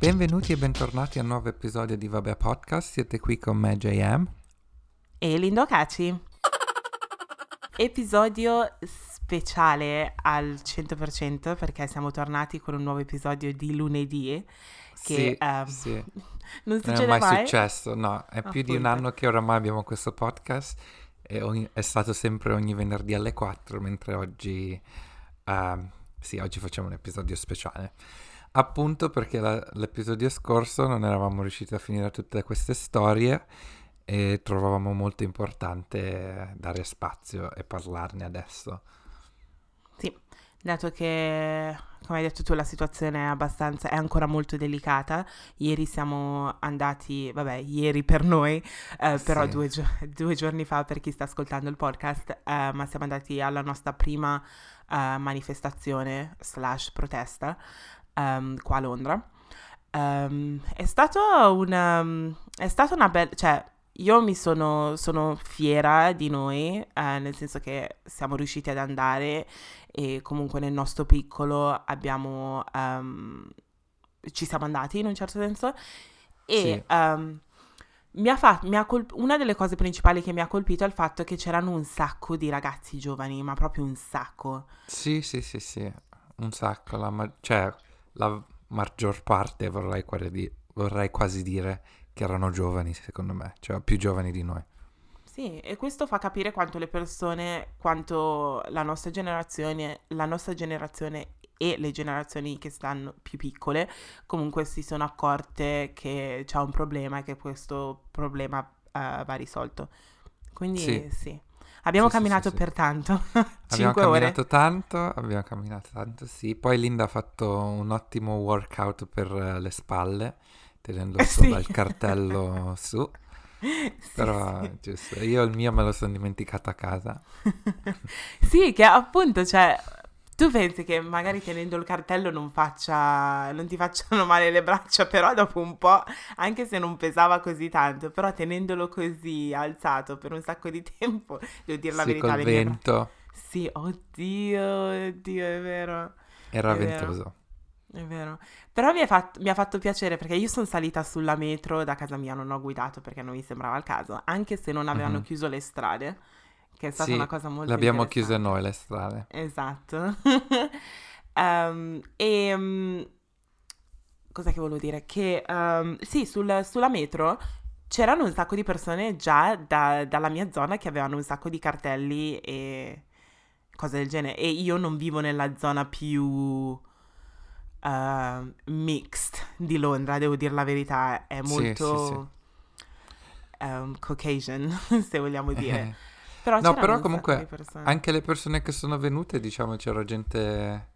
Benvenuti e bentornati a un nuovo episodio di Vabbè Podcast. Siete qui con me, JM. E Lindo Caci. Episodio speciale al 100% perché siamo tornati con un nuovo episodio di lunedì. Che sì, ehm, sì. non Non è mai, mai. successo, no. È più di un anno che oramai abbiamo questo podcast e ogni- è stato sempre ogni venerdì alle 4, mentre oggi, ehm, sì, oggi facciamo un episodio speciale. Appunto perché la- l'episodio scorso non eravamo riusciti a finire tutte queste storie e trovavamo molto importante dare spazio e parlarne adesso. Sì, dato che, come hai detto tu, la situazione è abbastanza, è ancora molto delicata. Ieri siamo andati, vabbè, ieri per noi, eh, però Sì. due, gio- due giorni fa per chi sta ascoltando il podcast, eh, ma siamo andati alla nostra prima eh, manifestazione slash protesta ehm, qua a Londra. Ehm, è stato una, è stata una bella, cioè, io mi sono, sono fiera di noi, eh, nel senso che siamo riusciti ad andare e comunque nel nostro piccolo abbiamo, ehm, ci siamo andati in un certo senso e Sì. ehm, mi ha fatto, mi ha colp- una delle cose principali che mi ha colpito è il fatto che c'erano un sacco di ragazzi giovani, ma proprio un sacco. Sì, sì, sì, sì, un sacco, la ma- cioè la maggior parte vorrei, quasi di- vorrei quasi dire che erano giovani, secondo me, cioè più giovani di noi. Sì, e questo fa capire quanto le persone, quanto la nostra generazione, la nostra generazione e le generazioni che stanno più piccole comunque si sono accorte che c'è un problema e che questo problema eh, va risolto. Quindi Sì. sì, abbiamo Sì, camminato sì, per tanto, Abbiamo ore. camminato tanto, abbiamo camminato tanto, sì. Poi Linda ha fatto un ottimo workout per eh, le spalle, tenendo Eh, solo il cartello su, Sì, però sì. giusto, io il mio me lo sono dimenticato a casa. Sì, che appunto, cioè, tu pensi che magari tenendo il cartello non faccia, non ti facciano male le braccia, però dopo un po', anche se non pesava così tanto, però tenendolo così alzato per un sacco di tempo, devo dire la Sì, verità, col mie bra- vento, Sì, oddio, oddio, è vero, era È vero. ventoso. è vero. Però mi, fatto- mi ha fatto piacere perché io sono salita sulla metro da casa mia, non ho guidato perché non mi sembrava il caso, anche se non avevano Mhm. chiuso le strade, che è stata Sì, una cosa molto le abbiamo interessante. chiuse noi le strade. Esatto. Ehm, e mm, cosa che volevo dire? Che ehm, sì, sul- sulla metro c'erano un sacco di persone già da- dalla mia zona che avevano un sacco di cartelli e cose del genere. E io non vivo nella zona più ehm, mixed di Londra, devo dire la verità, è Sì, sì, molto ehm, Caucasian, se vogliamo dire. Però No, però comunque. Anche le persone che sono venute, diciamo, c'era gente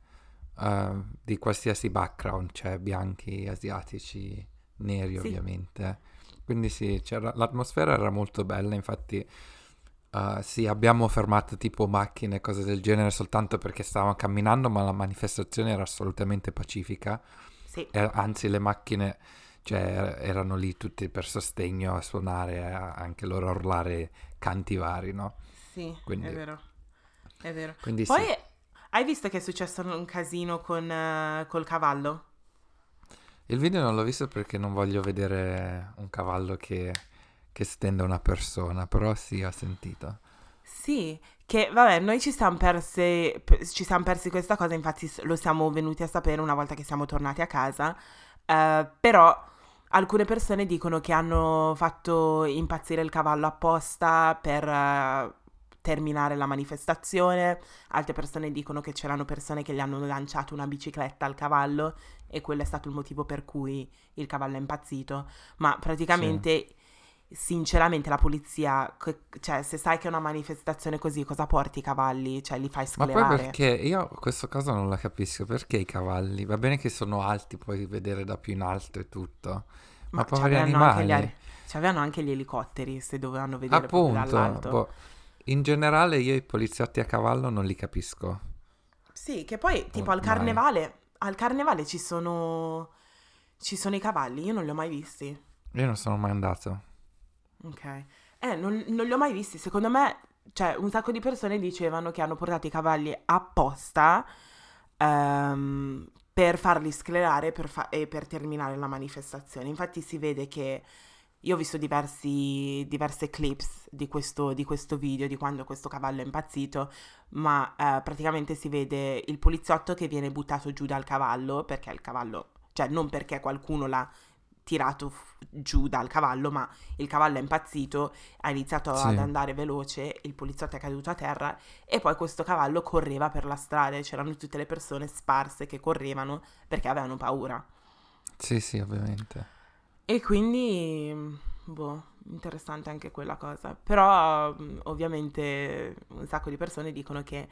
eh, di qualsiasi background, cioè bianchi, asiatici, neri Sì. ovviamente. Quindi sì, c'era- l'atmosfera era molto bella, infatti eh, sì, abbiamo fermato tipo macchine e cose del genere soltanto perché stavamo camminando, ma la manifestazione era assolutamente pacifica. Sì. E anzi, le macchine, cioè, er- erano lì tutte per sostegno a suonare, anche loro a urlare canti vari, no? Sì, Quindi- è vero. È vero. Quindi Poi sì. hai visto che è successo un casino con, eh, col cavallo? Il video non l'ho visto perché non voglio vedere un cavallo che, che stende una persona, però sì, ho sentito. Sì, che vabbè, noi ci siamo persi, p- ci siamo persi questa cosa, infatti lo siamo venuti a sapere una volta che siamo tornati a casa, eh, però alcune persone dicono che hanno fatto impazzire il cavallo apposta per eh, terminare la manifestazione, altre persone dicono che c'erano persone che gli hanno lanciato una bicicletta al cavallo e quello è stato il motivo per cui il cavallo è impazzito, ma praticamente... Sinceramente la polizia, cioè se sai che è una manifestazione così, cosa porti i cavalli? Cioè li fai Ma poi sclerare? perché io questa cosa non la capisco, perché i cavalli? Va bene che sono alti, puoi vedere da più in alto e tutto, ma, poveri c'avevano anche gli animali. c'avevano anche gli elicotteri se dovevano vedere Appunto, dall'alto. boh, in generale io i poliziotti a cavallo non li capisco. Sì, che poi tipo al mai. carnevale, al carnevale ci sono, ci sono i cavalli, io non li ho mai visti. Io non sono mai andato. Ok. Eh, non, non li ho mai visti. Secondo me, cioè, un sacco di persone dicevano che hanno portato i cavalli apposta ehm, per farli sclerare per fa- e per terminare la manifestazione. Infatti si vede che io ho visto diversi, diverse clips di questo, di questo, video, di quando questo cavallo è impazzito, ma eh, praticamente si vede il poliziotto che viene buttato giù dal cavallo, perché il cavallo, cioè non perché qualcuno l'ha tirato giù dal cavallo, ma il cavallo è impazzito, ha iniziato sì. ad andare veloce, il poliziotto è caduto a terra e poi questo cavallo correva per la strada e c'erano tutte le persone sparse che correvano perché avevano paura. Sì, sì, ovviamente. E quindi, boh, interessante anche quella cosa. Però ovviamente un sacco di persone dicono che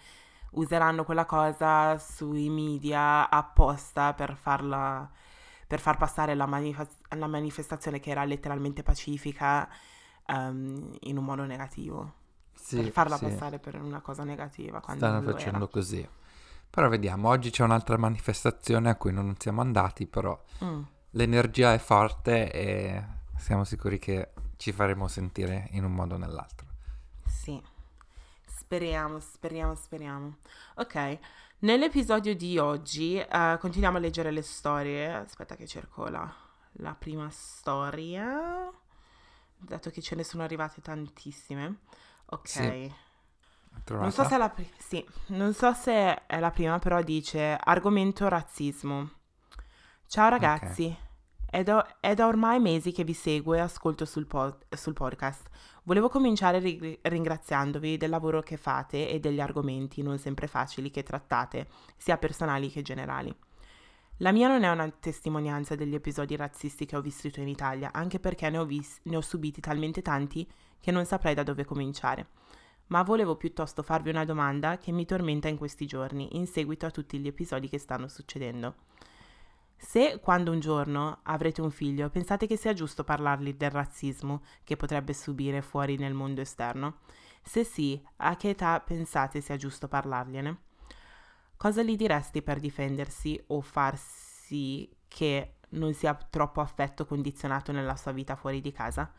useranno quella cosa sui media apposta per farla per far passare la, manif- la manifestazione che era letteralmente pacifica um, in un modo negativo. Sì, per farla sì. passare per una cosa negativa. Stanno facendo era. così. Però vediamo, oggi c'è un'altra manifestazione a cui non siamo andati, però mm. l'energia è forte e siamo sicuri che ci faremo sentire in un modo o nell'altro. Sì, speriamo, speriamo, speriamo. Ok, Nell'episodio di oggi uh, continuiamo a leggere le storie. Aspetta che cerco la, la, prima storia, dato che ce ne sono arrivate tantissime. Ok. Sì. Non so, se è la pri- sì, non so se è la prima, però dice argomento razzismo. Ciao ragazzi, okay. È, da, è, da, ormai mesi che vi seguo e ascolto sul, pod- sul podcast. Volevo cominciare ri- ringraziandovi del lavoro che fate e degli argomenti non sempre facili che trattate, sia personali che generali. La mia non è una testimonianza degli episodi razzisti che ho vissuto in Italia, anche perché ne ho, vis- ne ho subiti talmente tanti che non saprei da dove cominciare. Ma volevo piuttosto farvi una domanda che mi tormenta in questi giorni, in seguito a tutti gli episodi che stanno succedendo. Se quando un giorno avrete un figlio, pensate che sia giusto parlargli del razzismo che potrebbe subire fuori nel mondo esterno? Se sì, a che età pensate sia giusto parlargliene? Cosa gli diresti per difendersi o far sì che non sia troppo affetto condizionato nella sua vita fuori di casa?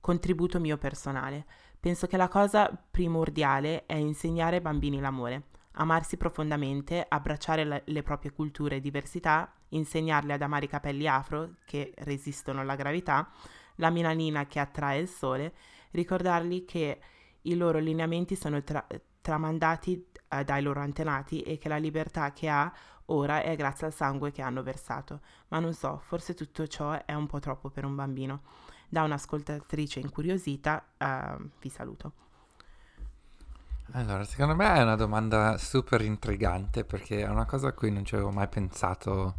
Contributo mio personale. Penso che la cosa primordiale è insegnare ai bambini l'amore amarsi profondamente, abbracciare le, proprie culture e diversità, insegnarle ad amare i capelli afro che resistono alla gravità, la melanina che attrae il sole, ricordargli che i loro lineamenti sono tra- tramandati eh, dai loro antenati e che la libertà che ha ora è grazie al sangue che hanno versato. Ma non so, forse tutto ciò è un po' troppo per un bambino. Da un'ascoltatrice incuriosita, uh, vi saluto. Allora, secondo me è una domanda super intrigante perché è una cosa a cui non ci avevo mai pensato,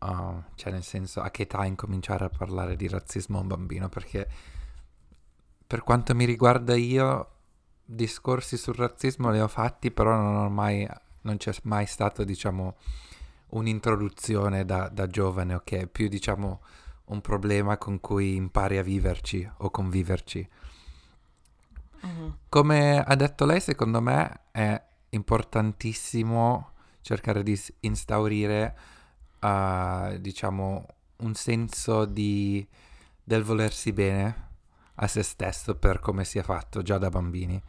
uh, cioè nel senso a che età incominciare a parlare di razzismo a un bambino, perché per quanto mi riguarda io discorsi sul razzismo li ho fatti, però non ho mai, non c'è mai stato, diciamo, un'introduzione da, da giovane, ok? È più, diciamo, un problema con cui impari a viverci o conviverci. Mm-hmm. Come ha detto lei, secondo me è importantissimo cercare di instaurire, uh, diciamo, un senso di, del volersi bene a se stesso per come sia fatto già da bambini.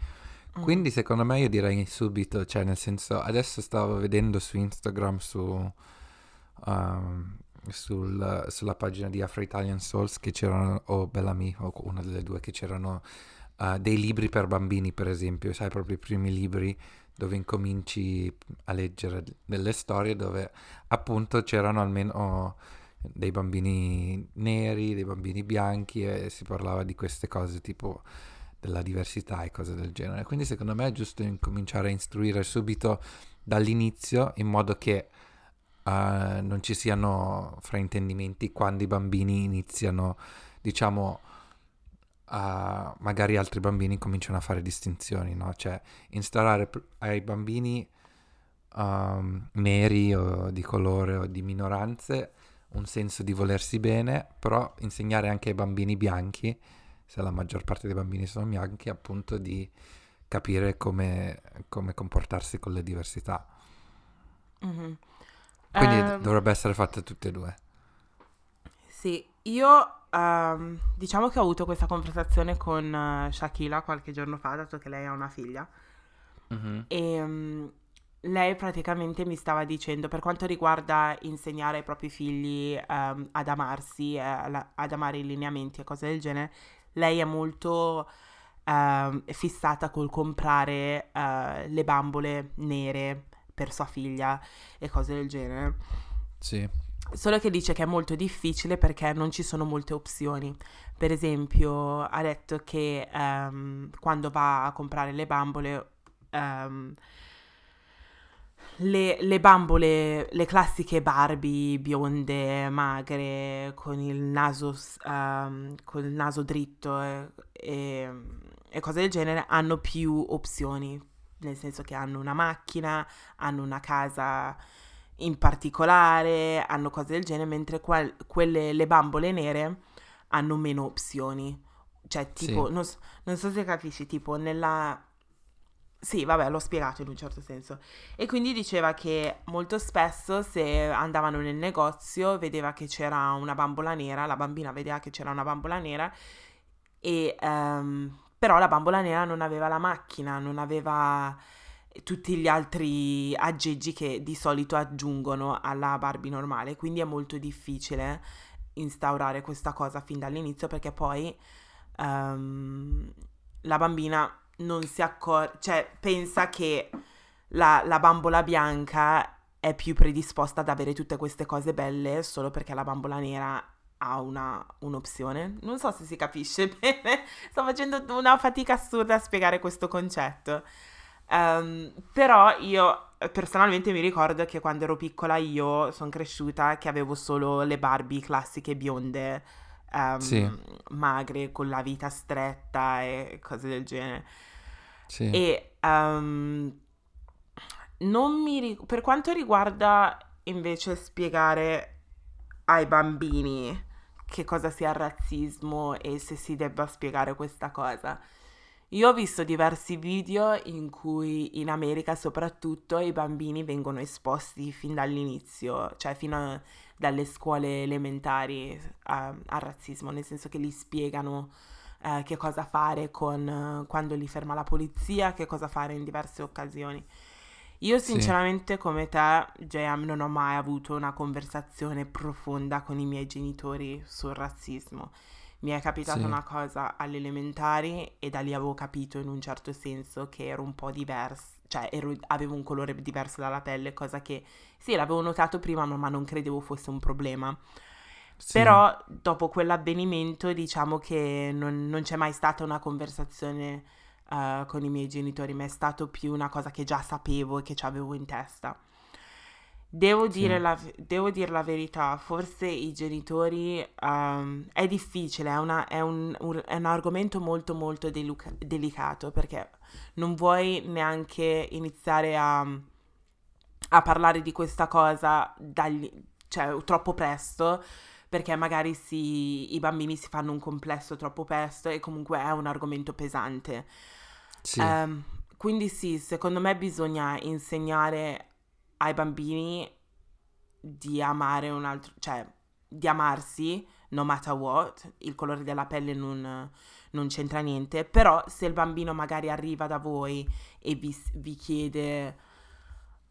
Mm. Quindi secondo me io direi subito, cioè nel senso, adesso stavo vedendo su Instagram, su, um, sul, sulla pagina di Afro Italian Souls che c'erano, o Bellamy, o una delle due, che c'erano uh, dei libri per bambini, per esempio, sai, proprio i primi libri dove incominci a leggere delle storie dove appunto c'erano almeno dei bambini neri, dei bambini bianchi e si parlava di queste cose tipo della diversità e cose del genere. Quindi secondo me è giusto incominciare a istruire subito dall'inizio in modo che uh, non ci siano fraintendimenti quando i bambini iniziano, diciamo, uh, magari altri bambini cominciano a fare distinzioni, no? Cioè instaurare ai bambini um, neri o di colore o di minoranze un senso di volersi bene, però insegnare anche ai bambini bianchi, se la maggior parte dei bambini sono bianchi, appunto di capire come, come comportarsi con le diversità. Mm-hmm. Quindi um, dovrebbe essere fatte tutte e due. Sì, io um, diciamo che ho avuto questa conversazione con uh, Shakila qualche giorno fa, dato che lei ha una figlia. Mm-hmm. E um, lei praticamente mi stava dicendo, per quanto riguarda insegnare ai propri figli um, ad amarsi, eh, ad amare i lineamenti e cose del genere, lei è molto uh, fissata col comprare uh, le bambole nere per sua figlia e cose del genere. Sì. Solo che dice che è molto difficile perché non ci sono molte opzioni. Per esempio, ha detto che um, quando va a comprare le bambole, um, le, le, bambole, le classiche Barbie bionde, magre, con il naso, um, con il naso dritto e, e, e cose del genere, hanno più opzioni. Nel senso che hanno una macchina, hanno una casa in particolare, hanno cose del genere, mentre quel, quelle, le bambole nere hanno meno opzioni. Cioè, tipo, sì. non, so, non, so, se capisci, tipo, nella... Sì, vabbè, l'ho spiegato in un certo senso. E quindi diceva che molto spesso se andavano nel negozio vedeva che c'era una bambola nera, la bambina vedeva che c'era una bambola nera e um, però la bambola nera non aveva la macchina, non aveva tutti gli altri aggeggi che di solito aggiungono alla Barbie normale, quindi è molto difficile instaurare questa cosa fin dall'inizio perché poi um, la bambina non si accorge, cioè pensa che la, la, bambola bianca è più predisposta ad avere tutte queste cose belle solo perché la bambola nera ha una, un'opzione. Non so se si capisce bene, sto facendo una fatica assurda a spiegare questo concetto. Um, però io personalmente mi ricordo che quando ero piccola io sono cresciuta che avevo solo le Barbie classiche bionde, um, sì. magre, con la vita stretta e cose del genere. Sì. E um, non mi per quanto riguarda invece spiegare ai bambini che cosa sia il razzismo e se si debba spiegare questa cosa io ho visto diversi video in cui in America soprattutto i bambini vengono esposti fin dall'inizio, cioè fino a, dalle scuole elementari al razzismo, nel senso che li spiegano eh, che cosa fare con, quando li ferma la polizia, che cosa fare in diverse occasioni. Io sinceramente sì. come te, JM, non ho mai avuto una conversazione profonda con i miei genitori sul razzismo mi è capitata sì. una cosa alle elementari e da lì avevo capito in un certo senso che ero un po' diversa, cioè ero, avevo un colore diverso dalla pelle, cosa che sì, l'avevo notato prima, ma non credevo fosse un problema. Sì. Però dopo quell'avvenimento diciamo che non, non c'è mai stata una conversazione uh, con i miei genitori, ma è stato più una cosa che già sapevo e che avevo in testa. Devo dire, sì. la, devo dire, la, verità, forse i genitori um, è difficile, è, una, è, un, un, è, un, argomento molto molto deluca, delicato perché non vuoi neanche iniziare a, a parlare di questa cosa dagli, cioè, troppo presto perché magari si, i bambini si fanno un complesso troppo presto e comunque è un argomento pesante. Sì. Um, quindi sì, secondo me bisogna insegnare ai bambini di amare un altro, cioè di amarsi no matter what, il colore della pelle non, non c'entra niente, però se il bambino magari arriva da voi e vi, vi chiede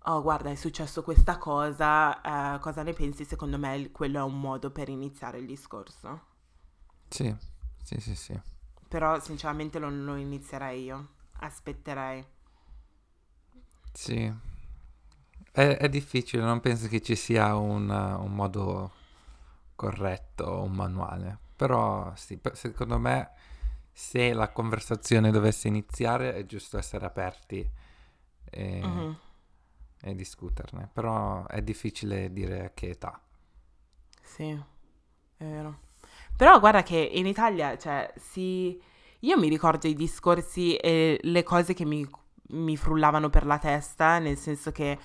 oh guarda è successo questa cosa, uh, cosa ne pensi? Secondo me quello è un modo per iniziare il discorso. Sì, sì, sì, sì. Però sinceramente non lo inizierei io, aspetterei. Sì, è, è, difficile, non penso che ci sia un, un modo corretto, un manuale. Però sì, secondo me se la conversazione dovesse iniziare è giusto essere aperti e, uh-huh. e discuterne. Però è difficile dire a che età. Sì, è vero. Però guarda che in Italia, cioè, si... Io mi ricordo i discorsi e le cose che mi, mi frullavano per la testa, nel senso che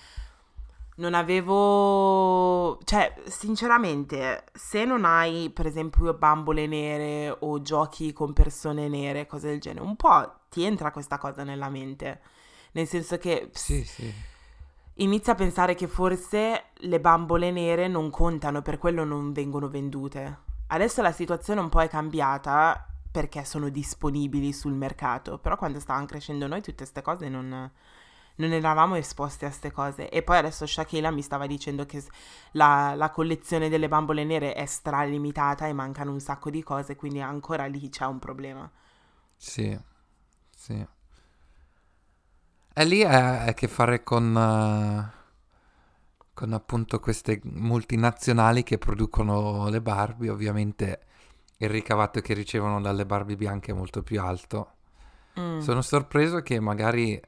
non avevo, cioè, sinceramente, se non hai, per esempio, bambole nere o giochi con persone nere, cose del genere, un po' ti entra questa cosa nella mente. Nel senso che sì, sì. inizia a pensare che forse le bambole nere non contano, per quello non vengono vendute. Adesso la situazione un po' è cambiata perché sono disponibili sul mercato, però quando stavano crescendo noi tutte queste cose non non eravamo esposti a queste cose. E poi adesso Shakila mi stava dicendo che la, la, collezione delle bambole nere è stralimitata e mancano un sacco di cose, quindi ancora lì c'è un problema. Sì, sì. E lì ha a che fare con, uh, con appunto queste multinazionali che producono le Barbie, ovviamente il ricavato che ricevono dalle Barbie bianche è molto più alto. Mm. Sono sorpreso che magari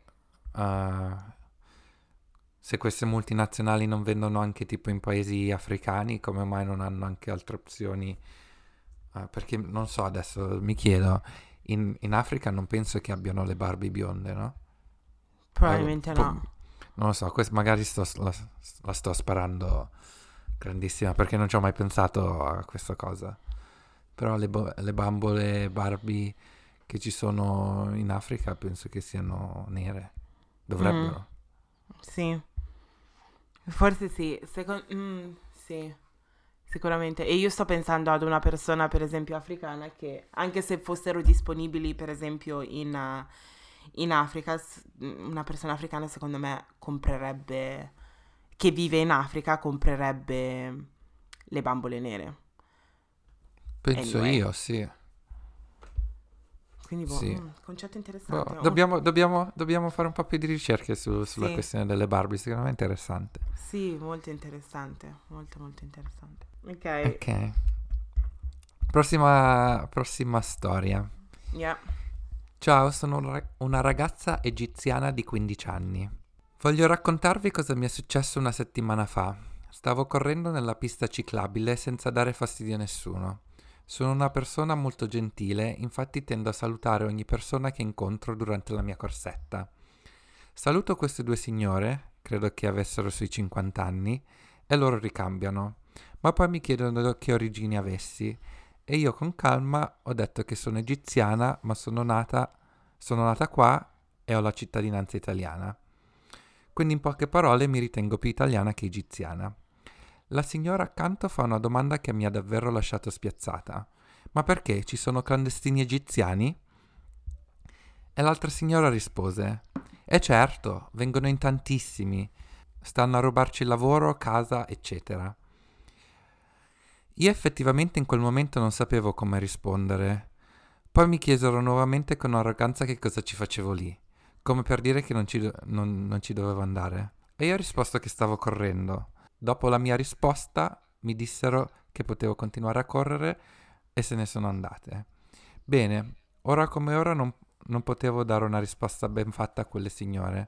uh, se queste multinazionali non vendono anche tipo in paesi africani, come mai non hanno anche altre opzioni? Uh, perché non so, adesso mi chiedo, in, in, Africa non penso che abbiano le Barbie bionde, no? Probabilmente eh, no. Po- non lo so, quest- magari sto, la, la, sto sparando grandissima perché non ci ho mai pensato a questa cosa. Però le, bo- le bambole Barbie che ci sono in Africa penso che siano nere. Dovrebbero. Mm. Sì. Forse sì. Secondo... Mm, sì. Sicuramente. E io sto pensando ad una persona, per esempio, africana che, anche se fossero disponibili, per esempio, in, uh, in Africa, una persona africana, secondo me, comprerebbe, che vive in Africa, comprerebbe le bambole nere. Penso anyway. io, sì. Quindi, boh, sì. mm, concetto interessante. Boh, dobbiamo, dobbiamo, dobbiamo, fare un po' più di ricerche su, sulla sì. questione delle Barbie, secondo me è interessante. Sì, molto interessante, molto molto interessante. Ok. Ok. Prossima, prossima storia. Yeah. Ciao, sono una ragazza egiziana di 15 anni. Voglio raccontarvi cosa mi è successo una settimana fa. Stavo correndo nella pista ciclabile senza dare fastidio a nessuno. Sono una persona molto gentile, infatti tendo a salutare ogni persona che incontro durante la mia corsetta. Saluto queste due signore, credo che avessero sui 50 anni, e loro ricambiano, ma poi mi chiedono che origini avessi, e io con calma ho detto che sono egiziana, ma sono nata, sono nata qua e ho la cittadinanza italiana. Quindi in poche parole mi ritengo più italiana che egiziana. La signora accanto fa una domanda che mi ha davvero lasciato spiazzata. Ma perché ci sono clandestini egiziani? E l'altra signora rispose: E certo, vengono in tantissimi. Stanno a rubarci il lavoro, casa, eccetera. Io effettivamente in quel momento non sapevo come rispondere. Poi mi chiesero nuovamente con arroganza che cosa ci facevo lì, come per dire che non ci, do- non, non ci dovevo andare. E io ho risposto che stavo correndo. Dopo la mia risposta mi dissero che potevo continuare a correre e se ne sono andate. Bene, ora come ora non, non potevo dare una risposta ben fatta a quelle signore,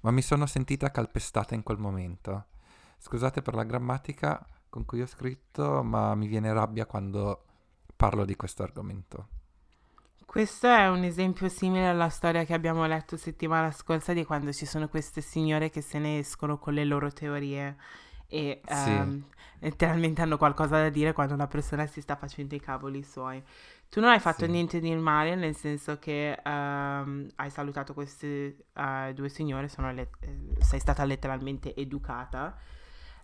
ma mi sono sentita calpestata in quel momento. Scusate per la grammatica con cui ho scritto, ma mi viene rabbia quando parlo di questo argomento. Questo è un esempio simile alla storia che abbiamo letto settimana scorsa di quando ci sono queste signore che se ne escono con le loro teorie e sì. um, letteralmente hanno qualcosa da dire quando una persona si sta facendo i cavoli suoi. Tu non hai fatto sì. niente di male, nel senso che um, hai salutato queste uh, due signore, le- sei stata letteralmente educata.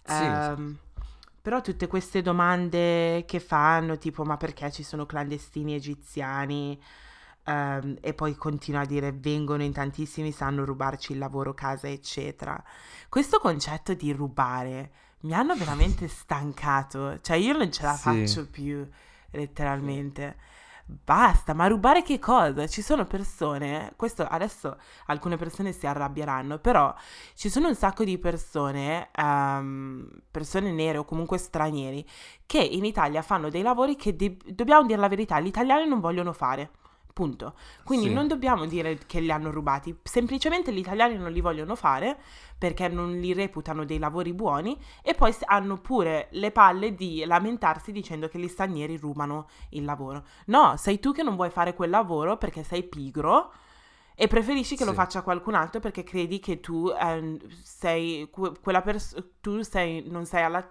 Sì, um, però tutte queste domande che fanno, tipo ma perché ci sono clandestini egiziani? Um, e poi continua a dire vengono in tantissimi, sanno rubarci il lavoro, casa, eccetera. Questo concetto di rubare mi hanno veramente stancato, cioè io non ce la sì. faccio più, letteralmente. Basta, ma rubare che cosa? Ci sono persone, questo adesso alcune persone si arrabbieranno, però ci sono un sacco di persone, um, persone nere o comunque stranieri, che in Italia fanno dei lavori che di- dobbiamo dire la verità, gli italiani non vogliono fare. Punto. Quindi sì. non dobbiamo dire che li hanno rubati, semplicemente gli italiani non li vogliono fare perché non li reputano dei lavori buoni e poi hanno pure le palle di lamentarsi dicendo che gli stranieri rubano il lavoro. No, sei tu che non vuoi fare quel lavoro perché sei pigro e preferisci che sì. lo faccia qualcun altro perché credi che tu eh, sei quella persona, tu sei, non sei alla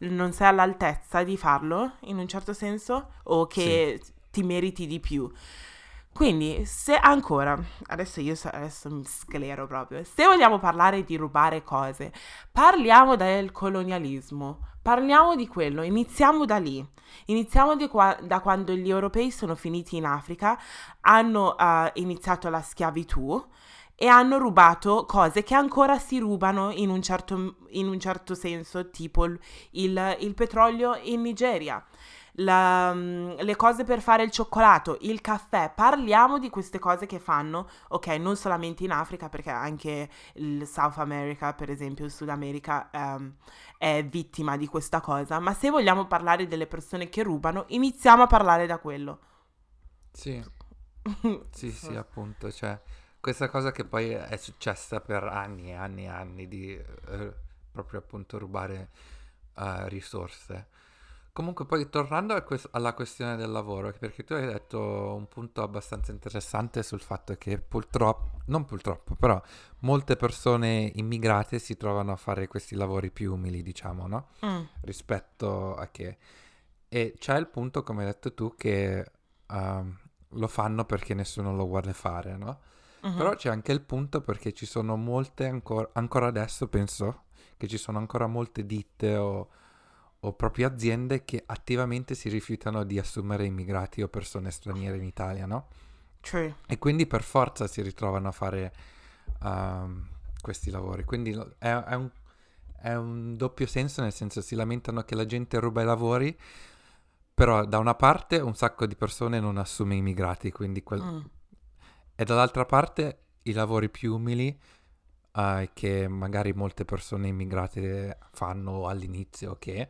non sei all'altezza di farlo in un certo senso o che sì. ti meriti di più. Quindi, se ancora, adesso io adesso mi sclero proprio, se vogliamo parlare di rubare cose, parliamo del colonialismo, parliamo di quello, iniziamo da lì, iniziamo qua, da quando gli europei sono finiti in Africa, hanno uh, iniziato la schiavitù e hanno rubato cose che ancora si rubano in un certo, in un certo senso, tipo il, il, il petrolio in Nigeria. La, mm, le cose per fare il cioccolato, il caffè, parliamo di queste cose che fanno, ok, non solamente in Africa, perché anche il South America, per esempio, il Sud America um, è vittima di questa cosa, ma se vogliamo parlare delle persone che rubano, iniziamo a parlare da quello. Sì, sì, sì, appunto, cioè questa cosa che poi è successa per anni e anni e anni di eh, proprio appunto rubare uh, risorse. Comunque poi tornando que- alla questione del lavoro, perché tu hai detto un punto abbastanza interessante sul fatto che purtroppo, non purtroppo, però molte persone immigrate si trovano a fare questi lavori più umili, diciamo, no? Mm. Rispetto a che... E c'è il punto, come hai detto tu, che uh, lo fanno perché nessuno lo vuole fare, no? Uh-huh. Però c'è anche il punto perché ci sono molte ancora, ancora adesso penso che ci sono ancora molte ditte o, o proprio aziende che attivamente si rifiutano di assumere immigrati o persone straniere in Italia, no? True. E quindi per forza si ritrovano a fare uh, questi lavori. Quindi è, è, un, è, un, doppio senso, nel senso si lamentano che la gente ruba i lavori, però da una parte un sacco di persone non assume immigrati, quindi quel, mm e dall'altra parte i lavori più umili uh, che magari molte persone immigrate fanno all'inizio, che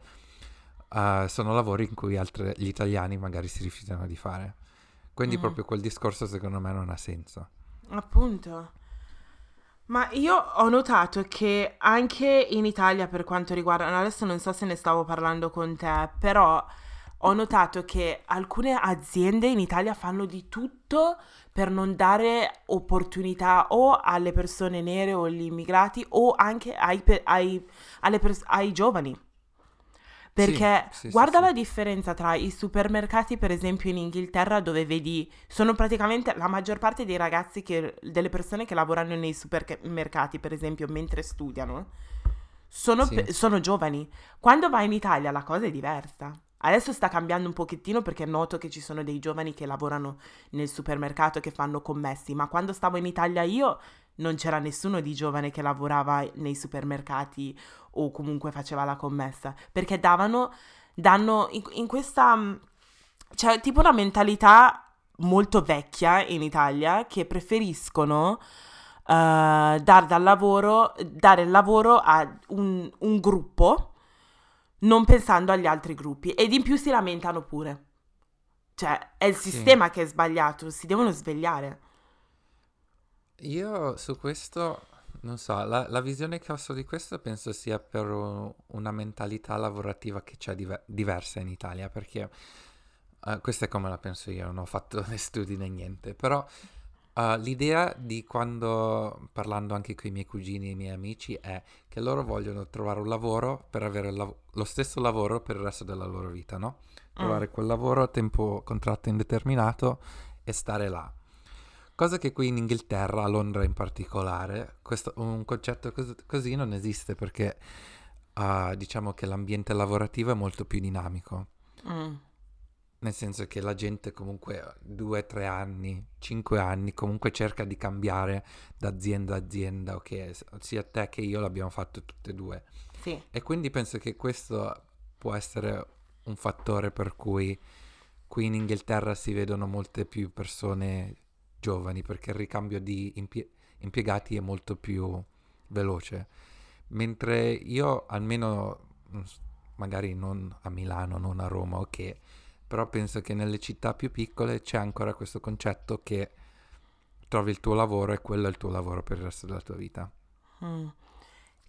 uh, sono lavori in cui altre, gli italiani magari si rifiutano di fare. Quindi mm. proprio quel discorso secondo me non ha senso. Appunto. Ma io ho notato che anche in Italia per quanto riguarda, adesso non so se ne stavo parlando con te, però ho notato che alcune aziende in Italia fanno di tutto per non dare opportunità o alle persone nere o agli immigrati o anche ai, ai, pers- ai giovani. Perché sì, sì, guarda sì, la differenza tra i supermercati, per esempio in Inghilterra, dove vedi, sono praticamente la maggior parte dei ragazzi, che, delle persone che lavorano nei supermercati, per esempio, mentre studiano, sono, pe- sono giovani. Quando vai in Italia la cosa è diversa. Adesso sta cambiando un pochettino perché noto che ci sono dei giovani che lavorano nel supermercato e che fanno commessi, ma quando stavo in Italia io non c'era nessuno di giovane che lavorava nei supermercati o comunque faceva la commessa, perché davano, danno in, in questa, c'è tipo una mentalità molto vecchia in Italia che preferiscono uh, dar dal lavoro, dare il lavoro a un, un gruppo non pensando agli altri gruppi ed in più si lamentano pure. Cioè, è il sistema sì. che è sbagliato, si devono svegliare. Io su questo, non so, la, la visione che ho su di questo penso sia per un, una mentalità lavorativa che c'è diver- diversa in Italia, perché uh, questa è come la penso io, non ho fatto né studi né niente, però Uh, l'idea di quando, parlando anche con i miei cugini e i miei amici, è che loro vogliono trovare un lavoro per avere lav- lo stesso lavoro per il resto della loro vita, no? Trovare mm. quel lavoro a tempo contratto indeterminato e stare là. Cosa che qui in Inghilterra, a Londra in particolare, questo, un concetto cos- così non esiste perché uh, diciamo che l'ambiente lavorativo è molto più dinamico. Mm nel senso che la gente comunque due, tre anni, cinque anni comunque cerca di cambiare da azienda a azienda, ok? Sia te che io l'abbiamo fatto tutte e due. Sì. E quindi penso che questo può essere un fattore per cui qui in Inghilterra si vedono molte più persone giovani perché il ricambio di impie- impiegati è molto più veloce. Mentre io almeno magari non a Milano, non a Roma, ok, però penso che nelle città più piccole c'è ancora questo concetto che trovi il tuo lavoro e quello è il tuo lavoro per il resto della tua vita. Mm.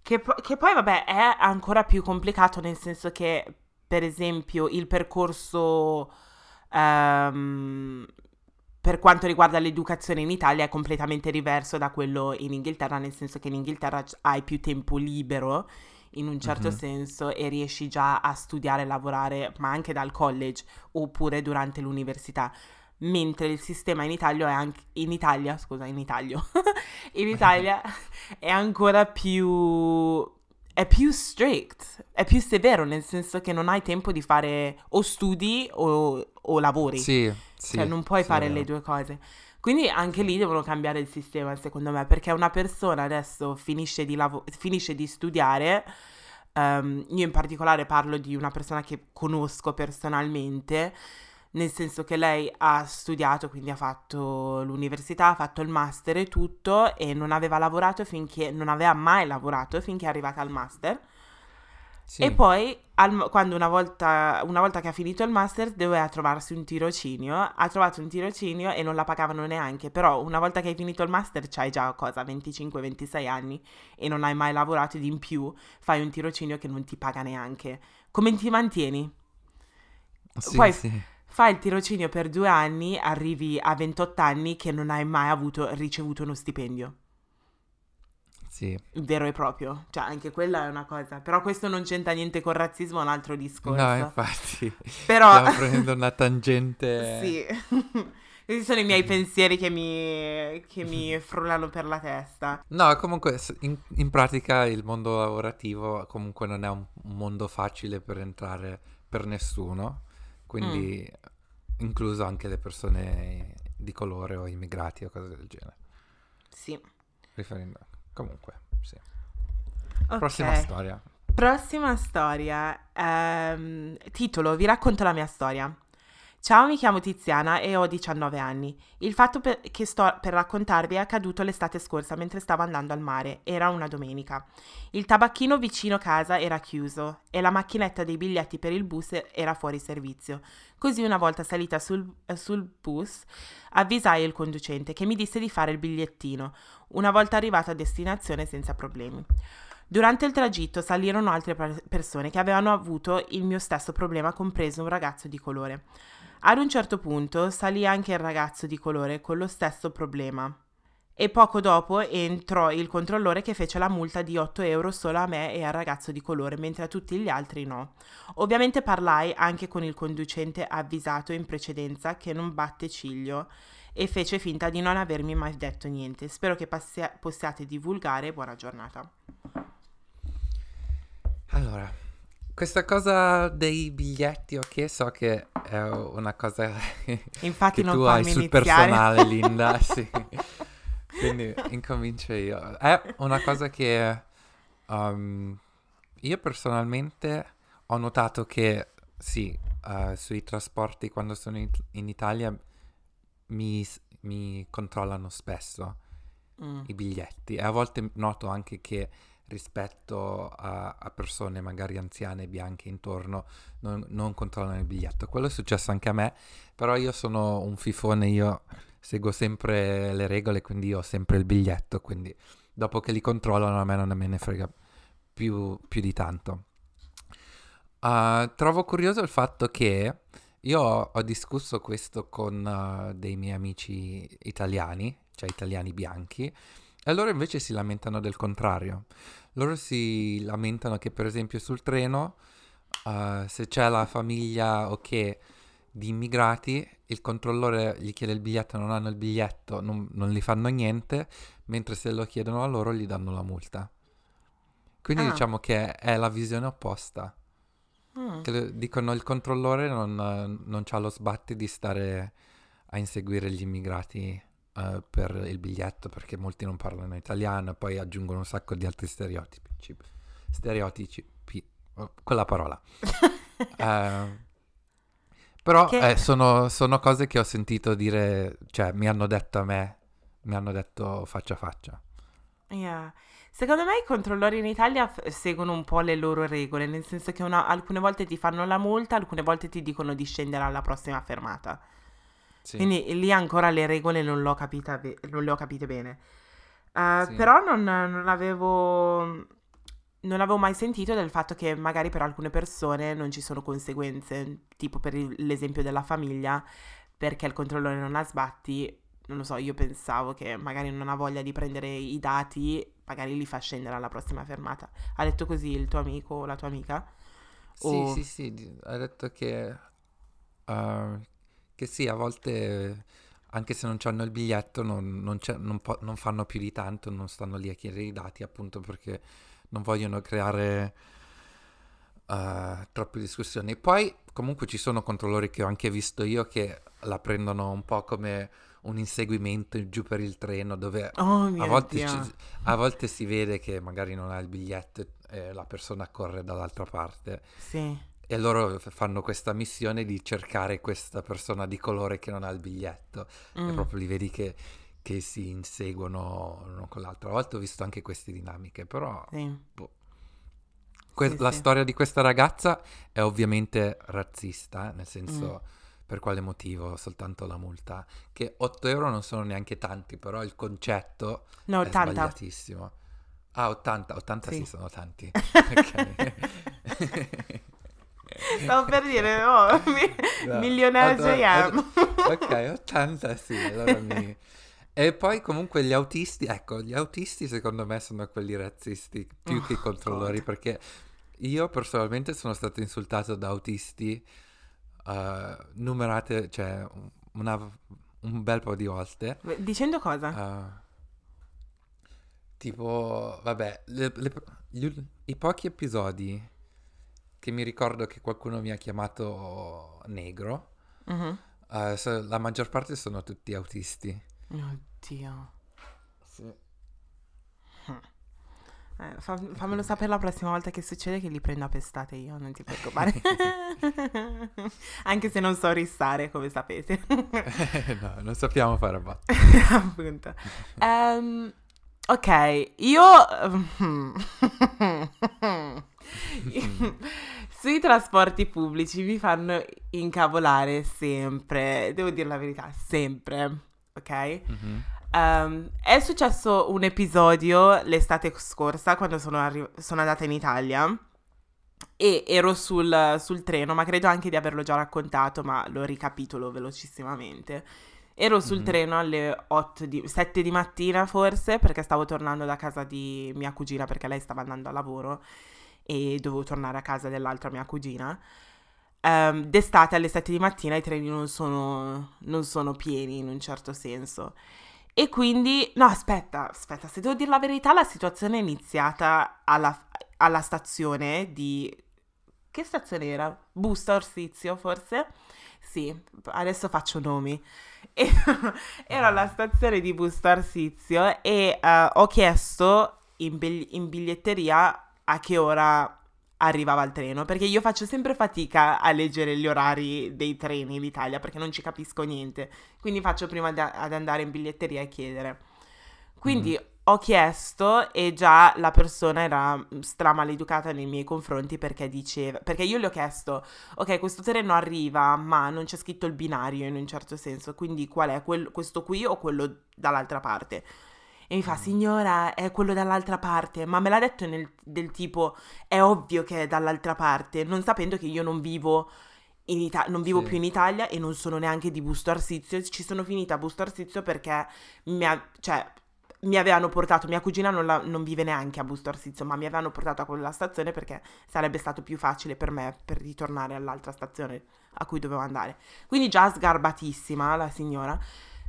Che, po- che, poi, vabbè, è ancora più complicato nel senso che, per esempio, il percorso um, per quanto riguarda l'educazione in Italia è completamente diverso da quello in Inghilterra, nel senso che in Inghilterra hai più tempo libero in un certo mm-hmm. senso e riesci già a studiare e lavorare, ma anche dal college oppure durante l'università. Mentre il sistema in Italia è anche in Italia, scusa, in Italia. in Italia è ancora più è più strict, è più severo, nel senso che non hai tempo di fare o studi o, o lavori. Sì, sì. Cioè non puoi sì, fare le due cose. Quindi anche lì devono cambiare il sistema, secondo me, perché una persona adesso finisce di, lav- finisce di studiare, um, io in particolare parlo di una persona che conosco personalmente, nel senso che lei ha studiato, quindi ha fatto l'università, ha fatto il master e tutto, e non aveva lavorato finché, non aveva mai lavorato finché è arrivata al master sì. E poi, al, quando una volta, una volta, che ha finito il master, doveva trovarsi un tirocinio. Ha trovato un tirocinio e non la pagavano neanche. Però, una volta che hai finito il master, c'hai già cosa, 25-26 anni e non hai mai lavorato ed in più fai un tirocinio che non ti paga neanche. Come ti mantieni? Sì, Poi sì. Fai il tirocinio per due anni, arrivi a 28 anni che non hai mai avuto, ricevuto uno stipendio. Sì. Vero e proprio. Cioè, anche quella è una cosa. Però questo non c'entra niente con il razzismo, è un altro discorso. No, infatti. Però... Stiamo prendendo una tangente... sì. Questi sono i miei pensieri che mi, che mi frullano per la testa. No, comunque in, in, pratica il mondo lavorativo comunque non è un, un mondo facile per entrare per nessuno, quindi mm. Incluso anche le persone di colore o immigrati o cose del genere. Sì. Riferendo. Comunque, sì. Okay. Prossima storia. Prossima storia. Um, titolo, vi racconto la mia storia. Ciao, mi chiamo Tiziana e ho 19 anni. Il fatto per, che sto per raccontarvi è accaduto l'estate scorsa mentre stavo andando al mare. Era una domenica. Il tabacchino vicino casa era chiuso e la macchinetta dei biglietti per il bus era fuori servizio. Così una volta salita sul, sul bus avvisai il conducente che mi disse di fare il bigliettino, una volta arrivata a destinazione senza problemi. Durante il tragitto salirono altre persone che avevano avuto il mio stesso problema, compreso un ragazzo di colore. Ad un certo punto salì anche il ragazzo di colore con lo stesso problema. E poco dopo entrò il controllore che fece la multa di 8 euro solo a me e al ragazzo di colore, mentre a tutti gli altri no. Ovviamente parlai anche con il conducente avvisato in precedenza che non batte ciglio e fece finta di non avermi mai detto niente. Spero che passia- possiate divulgare. Buona giornata. Allora, questa cosa dei biglietti, ok, so che è una cosa Infatti che tu hai sul iniziare. personale, Linda, sì. Quindi incomincio io. È una cosa che um, io personalmente ho notato che, sì, uh, sui trasporti quando sono in, in Italia mi, mi, controllano spesso mm. i biglietti e a volte noto anche che rispetto a, a, persone magari anziane bianche intorno non, non, controllano il biglietto. Quello è successo anche a me, però io sono un fifone, io seguo sempre le regole, quindi io ho sempre il biglietto, quindi dopo che li controllano a me non me ne frega più, più di tanto. Uh, trovo curioso il fatto che io ho, ho discusso questo con uh, dei miei amici italiani, cioè italiani bianchi, e loro invece si lamentano del contrario. Loro si lamentano che per esempio sul treno, uh, se c'è la famiglia ok di immigrati, il controllore gli chiede il biglietto, non hanno il biglietto, non, non gli fanno niente, mentre se lo chiedono a loro gli danno la multa. Quindi ah. diciamo che è la visione opposta. Mm. Che dicono il controllore non, non ha lo sbatti di stare a inseguire gli immigrati uh, per il biglietto perché molti non parlano italiano, poi aggiungono un sacco di altri stereotipi. Stereotipi, oh, quella parola. uh, però che... eh, sono, sono, cose che ho sentito dire, cioè mi hanno detto a me, mi hanno detto faccia a faccia. Yeah. Secondo me i controllori in Italia seguono un po' le loro regole, nel senso che una, alcune volte ti fanno la multa, alcune volte ti dicono di scendere alla prossima fermata. Sì. Quindi lì ancora le regole non, l'ho capita be- non le ho capite bene. Uh, sì. Però non, non, avevo, non avevo mai sentito del fatto che magari per alcune persone non ci sono conseguenze, tipo per il, l'esempio della famiglia, perché il controllore non ha sbatti. Non lo so, io pensavo che magari non ha voglia di prendere i dati, magari li fa scendere alla prossima fermata. Ha detto così il tuo amico o la tua amica? Sì, o... sì, sì, ha detto che uh, che sì, a volte anche se non hanno il biglietto non, non, non, po- non, fanno più di tanto, non stanno lì a chiedere i dati appunto perché non vogliono creare uh, troppe discussioni. Poi comunque ci sono controllori che ho anche visto io che la prendono un po' come un inseguimento giù per il treno dove Oh a volte, ci- a volte si vede che magari non ha il biglietto e la persona corre dall'altra parte Sì. E loro fanno questa missione di cercare questa persona di colore che non ha il biglietto e Mm. proprio li vedi che, che si inseguono l'uno con l'altro. A volte ho visto anche queste dinamiche, però Sì. que- Sì, la sì. storia di questa ragazza è ovviamente razzista, nel senso Mm. per quale motivo soltanto la multa, che 8 euro non sono neanche tanti, però il concetto No, è 80. sbagliatissimo. Ah, 80, 80 sì, Sì. sono tanti. Stavo per dire, oh, mi- No, millionaire otto- JM. Ok, 80 sì, allora mi... E poi comunque gli autisti, ecco, gli autisti secondo me sono quelli razzisti più Oh, che i controllori God. perché io personalmente sono stato insultato da autisti eh, numerate, cioè una- un bel po' di volte. Dicendo cosa? eh, tipo, vabbè, le- le- gli- i pochi episodi che mi ricordo che qualcuno mi ha chiamato negro, Mhm. eh, so- la maggior parte sono tutti autisti. Oddio. Sì. Eh, fa- fammelo sapere la prossima volta che succede che li prendo a pestate io, non ti preoccupare. Anche se non so ristare, come sapete. no, non sappiamo fare batte. Appunto. Ehm, ok, io... Sui trasporti pubblici mi fanno incavolare sempre, devo dire la verità, sempre, ok? Mhm. Ehm, è successo un episodio l'estate scorsa quando sono, arri- sono andata in Italia e ero sul, sul treno, ma credo anche di averlo già raccontato, ma lo ricapitolo velocissimamente. Ero sul Mhm. treno alle 8 di, 7 di mattina forse perché stavo tornando da casa di mia cugina perché lei stava andando a lavoro e dovevo tornare a casa dell'altra mia cugina. Ehm, d'estate alle 7 di mattina i treni non sono, non sono pieni in un certo senso. E quindi, no, aspetta, aspetta, se devo dire la verità, la situazione è iniziata alla, alla stazione di... Che stazione era? Busta Orsizio, forse? Sì, adesso faccio nomi. Era la stazione di Busta Arsizio e eh, ho chiesto in, bigli- in biglietteria a che ora arrivava il treno, perché io faccio sempre fatica a leggere gli orari dei treni in Italia perché non ci capisco niente, quindi faccio prima da- ad andare in biglietteria e chiedere. Quindi ho chiesto e già la persona era mm, stramaleducata nei miei confronti perché diceva, perché io le ho chiesto, ok, questo treno arriva, ma non c'è scritto il binario in un certo senso, quindi qual è, Quel- questo qui o quello dall'altra parte? E mi fa, signora, è quello dall'altra parte, ma me l'ha detto nel, del tipo, è ovvio che è dall'altra parte, non sapendo che io non vivo, in Ita- non vivo Sì. più in Italia e non sono neanche di Busto Arsizio, ci sono finita a Busto Arsizio perché mi, ha- cioè, mi avevano portato, mia cugina non, la- non vive neanche a Busto Arsizio, ma mi avevano portato a quella stazione perché sarebbe stato più facile per me per ritornare all'altra stazione a cui dovevo andare. Quindi già sgarbatissima la signora.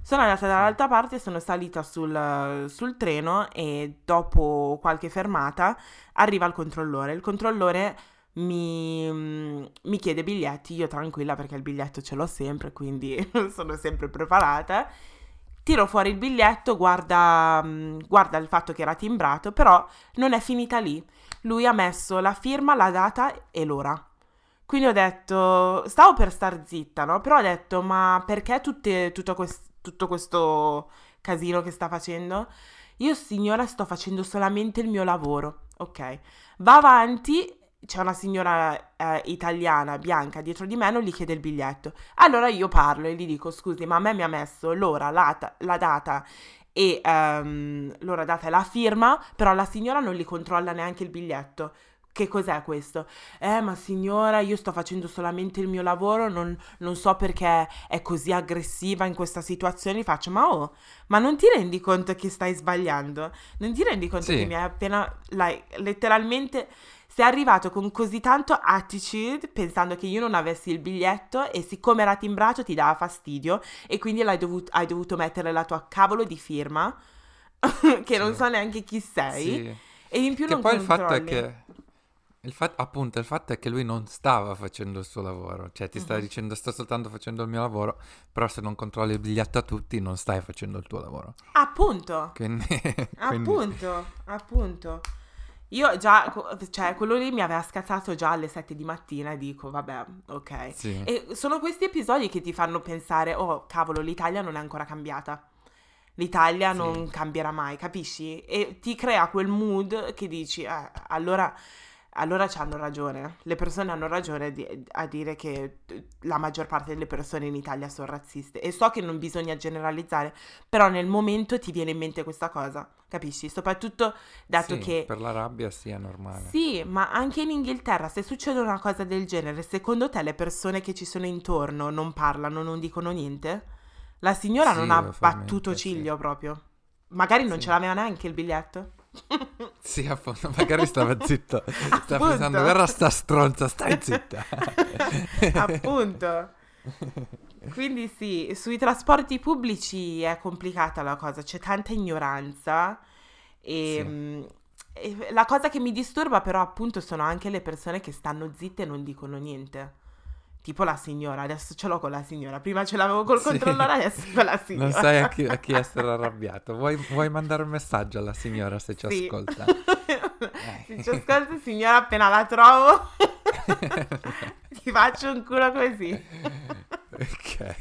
Sono andata dall'altra parte, sono salita sul, sul treno e dopo qualche fermata arriva il controllore. Il controllore mi, mi chiede biglietti, io tranquilla perché il biglietto ce l'ho sempre, quindi sono sempre preparata. Tiro fuori il biglietto, guarda, mm, guarda il fatto che era timbrato, però non è finita lì. Lui ha messo la firma, la data e l'ora. Quindi ho detto, stavo per star zitta, no? Però ho detto, ma perché tutte- tutto, quest- tutto questo casino che sta facendo? Io, signora, sto facendo solamente il mio lavoro, ok? Va avanti, c'è una signora eh, italiana bianca dietro di me, non gli chiede il biglietto. Allora io parlo e gli dico, scusi, ma a me mi ha messo l'ora, la, la data e ehm, l'ora data e la firma, però la signora non gli controlla neanche il biglietto. Che cos'è questo? Eh, ma signora, io sto facendo solamente il mio lavoro, non, non so perché è così aggressiva in questa situazione. Faccio, ma oh, ma non ti rendi conto che stai sbagliando? Non ti rendi conto Sì. che mi hai appena, like, letteralmente, sei arrivato con così tanto attitude pensando che io non avessi il biglietto e siccome era timbrato ti dava fastidio e quindi l'hai dovut- hai dovuto mettere la tua cavolo di firma, che non Sì. so neanche chi sei, Sì. e in più Che non poi il fatto è controlli. che Il fatto, appunto, il fatto è che lui non stava facendo il suo lavoro, cioè ti stava Mhm. dicendo sto soltanto facendo il mio lavoro, però se non controlli il biglietto a tutti non stai facendo il tuo lavoro. Appunto, Quindi, quindi- appunto, appunto. Io già, cioè, quello lì mi aveva scazzato già alle 7 di mattina e dico, vabbè, ok. sì. E sono questi episodi che ti fanno pensare, oh cavolo, l'Italia non è ancora cambiata. L'Italia Sì. non cambierà mai, capisci? E ti crea quel mood che dici, eh, allora, allora hanno ragione. Le persone hanno ragione di- a dire che la maggior parte delle persone in Italia sono razziste. E so che non bisogna generalizzare, però nel momento ti viene in mente questa cosa, capisci? Soprattutto dato Sì, che... per la rabbia sì, è normale. Sì, ma anche in Inghilterra, se succede una cosa del genere, secondo te le persone che ci sono intorno non parlano, non dicono niente? La signora Sì, non ha battuto sì. ciglio proprio. Magari non Sì. ce l'aveva neanche il biglietto. Sì, appunto, magari stava zitto. Sta Appunto. pensando, guarda sta stronza, stai zitta. Appunto. Quindi sì, sui trasporti pubblici è complicata la cosa, c'è tanta ignoranza e, Sì. mm, e la cosa che mi disturba però appunto sono anche le persone che stanno zitte e non dicono niente. Tipo la signora, adesso ce l'ho con la signora, prima ce l'avevo col Sì. controllore, adesso con la signora. Non sai a chi, a chi essere arrabbiato. Vuoi, vuoi mandare un messaggio alla signora se ci Sì. ascolta? Se ci ascolta signora appena la trovo ti faccio un culo così. ok.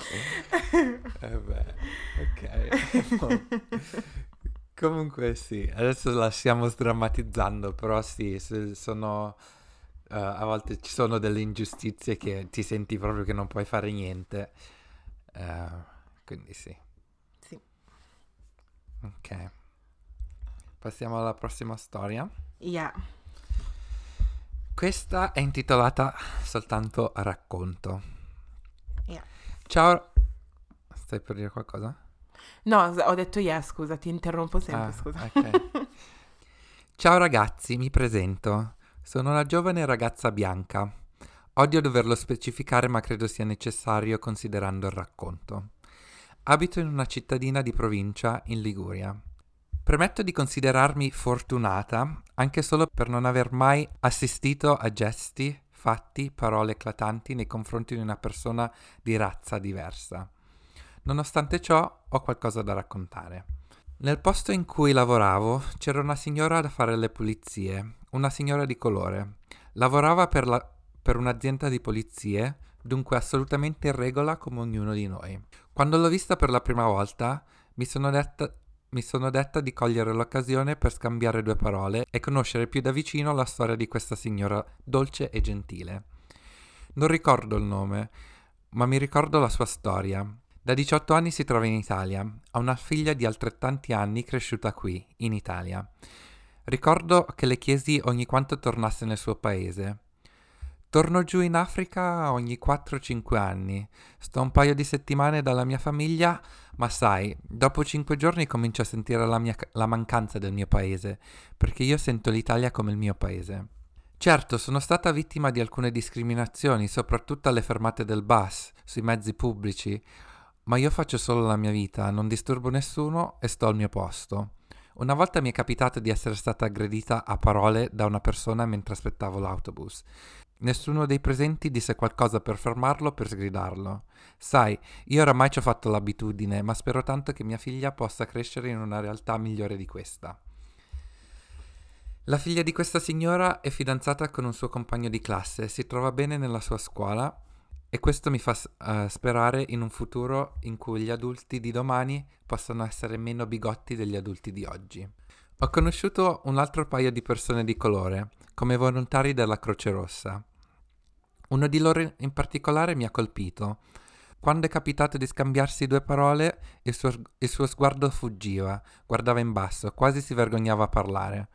Eh beh, ok. Comunque sì, adesso la stiamo sdrammatizzando, però sì, sono... eh, a volte ci sono delle ingiustizie che ti senti proprio che non puoi fare niente. Eh, quindi sì. Sì. Ok. Passiamo alla prossima storia. Yeah. Questa è intitolata soltanto Racconto. Yeah. Ciao. Stai per dire qualcosa? No, ho detto yeah, scusa, ti interrompo sempre, Ah, scusa. ok. Ciao ragazzi, mi presento. Sono una giovane ragazza bianca. Odio doverlo specificare, ma credo sia necessario considerando il racconto. Abito in una cittadina di provincia in Liguria. Premetto di considerarmi fortunata anche solo per non aver mai assistito a gesti, fatti, parole eclatanti nei confronti di una persona di razza diversa. Nonostante ciò, ho qualcosa da raccontare. Nel posto in cui lavoravo c'era una signora da fare le pulizie, una signora di colore. Lavorava per, la- per un'azienda di pulizie, dunque assolutamente in regola come ognuno di noi. Quando l'ho vista per la prima volta, mi sono detta, mi sono detta di cogliere l'occasione per scambiare due parole e conoscere più da vicino la storia di questa signora dolce e gentile. Non ricordo il nome, ma mi ricordo la sua storia. Da 18 anni si trova in Italia, ha una figlia di altrettanti anni cresciuta qui, in Italia. Ricordo che le chiesi ogni quanto tornasse nel suo paese. Torno giù in Africa ogni 4-5 anni. Sto un paio di settimane dalla mia famiglia, ma sai, dopo 5 giorni comincio a sentire la, mia- la mancanza del mio paese, perché io sento l'Italia come il mio paese. Certo, sono stata vittima di alcune discriminazioni, soprattutto alle fermate del bus, sui mezzi pubblici, ma io faccio solo la mia vita, non disturbo nessuno e sto al mio posto. Una volta mi è capitato di essere stata aggredita a parole da una persona mentre aspettavo l'autobus. Nessuno dei presenti disse qualcosa per fermarlo o per sgridarlo. Sai, io oramai ci ho fatto l'abitudine, ma spero tanto che mia figlia possa crescere in una realtà migliore di questa. La figlia di questa signora è fidanzata con un suo compagno di classe, si trova bene nella sua scuola e questo mi fa eh, sperare in un futuro in cui gli adulti di domani possano essere meno bigotti degli adulti di oggi. Ho conosciuto un altro paio di persone di colore, come volontari della Croce Rossa. Uno di loro in particolare mi ha colpito. Quando è capitato di scambiarsi due parole, il suo, il suo sguardo fuggiva, guardava in basso, quasi si vergognava a parlare.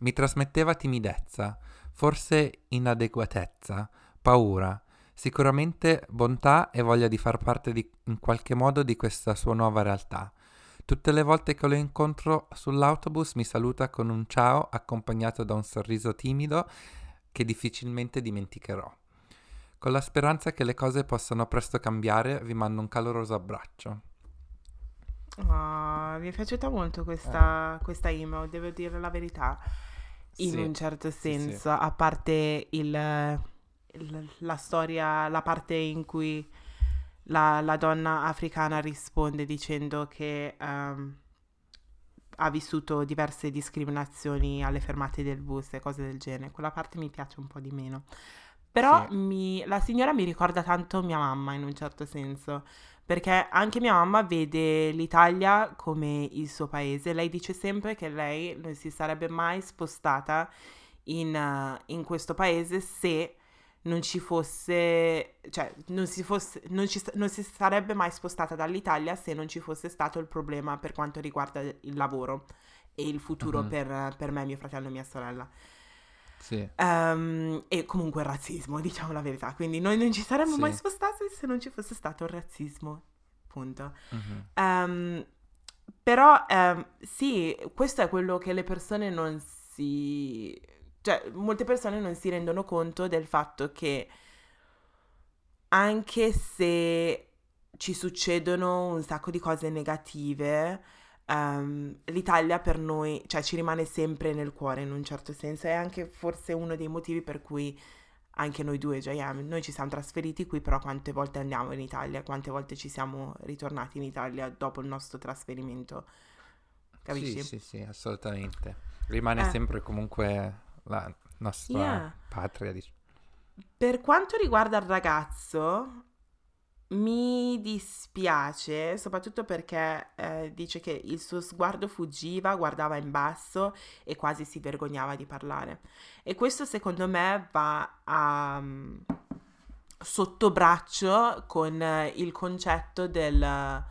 Mi trasmetteva timidezza, forse inadeguatezza, paura, sicuramente bontà e voglia di far parte di- in qualche modo di questa sua nuova realtà. Tutte le volte che lo incontro sull'autobus mi saluta con un ciao accompagnato da un sorriso timido che difficilmente dimenticherò. Con la speranza che le cose possano presto cambiare, vi mando un caloroso abbraccio. Ah, mi è piaciuta molto questa, questa email, devo dire la verità. in Sì, un certo sì, sì. senso, a parte il- la storia, la parte in cui la, la donna africana risponde dicendo che ehm, ha vissuto diverse discriminazioni alle fermate del bus e cose del genere. Quella parte mi piace un po' di meno. Però Sì. mi- la signora mi ricorda tanto mia mamma in un certo senso, perché anche mia mamma vede l'Italia come il suo paese. Lei dice sempre che lei non si sarebbe mai spostata in, eh, in questo paese se non ci fosse, cioè non si fosse, non ci, non si sarebbe mai spostata dall'Italia se non ci fosse stato il problema per quanto riguarda il lavoro e il futuro Mhm. per, per me, mio fratello e mia sorella. Sì. Ehm, e comunque il razzismo, diciamo la verità. Quindi noi non ci saremmo Sì. mai spostati se non ci fosse stato il razzismo. Punto. Mhm. Ehm, però ehm, sì, questo è quello che le persone non si... Cioè, molte persone non si rendono conto del fatto che anche se ci succedono un sacco di cose negative, ehm, l'Italia per noi, cioè, ci rimane sempre nel cuore in un certo senso. È anche forse uno dei motivi per cui anche noi due, JM, noi ci siamo trasferiti qui, però quante volte andiamo in Italia, quante volte ci siamo ritornati in Italia dopo il nostro trasferimento. Capisci? Sì, sì, sì, assolutamente. Rimane Eh. sempre comunque la nostra Yeah. patria. dic- Per quanto riguarda il ragazzo, mi dispiace, soprattutto perché eh, dice che il suo sguardo fuggiva, guardava in basso e quasi si vergognava di parlare. E questo secondo me va a mm, sottobraccio con eh, il concetto del,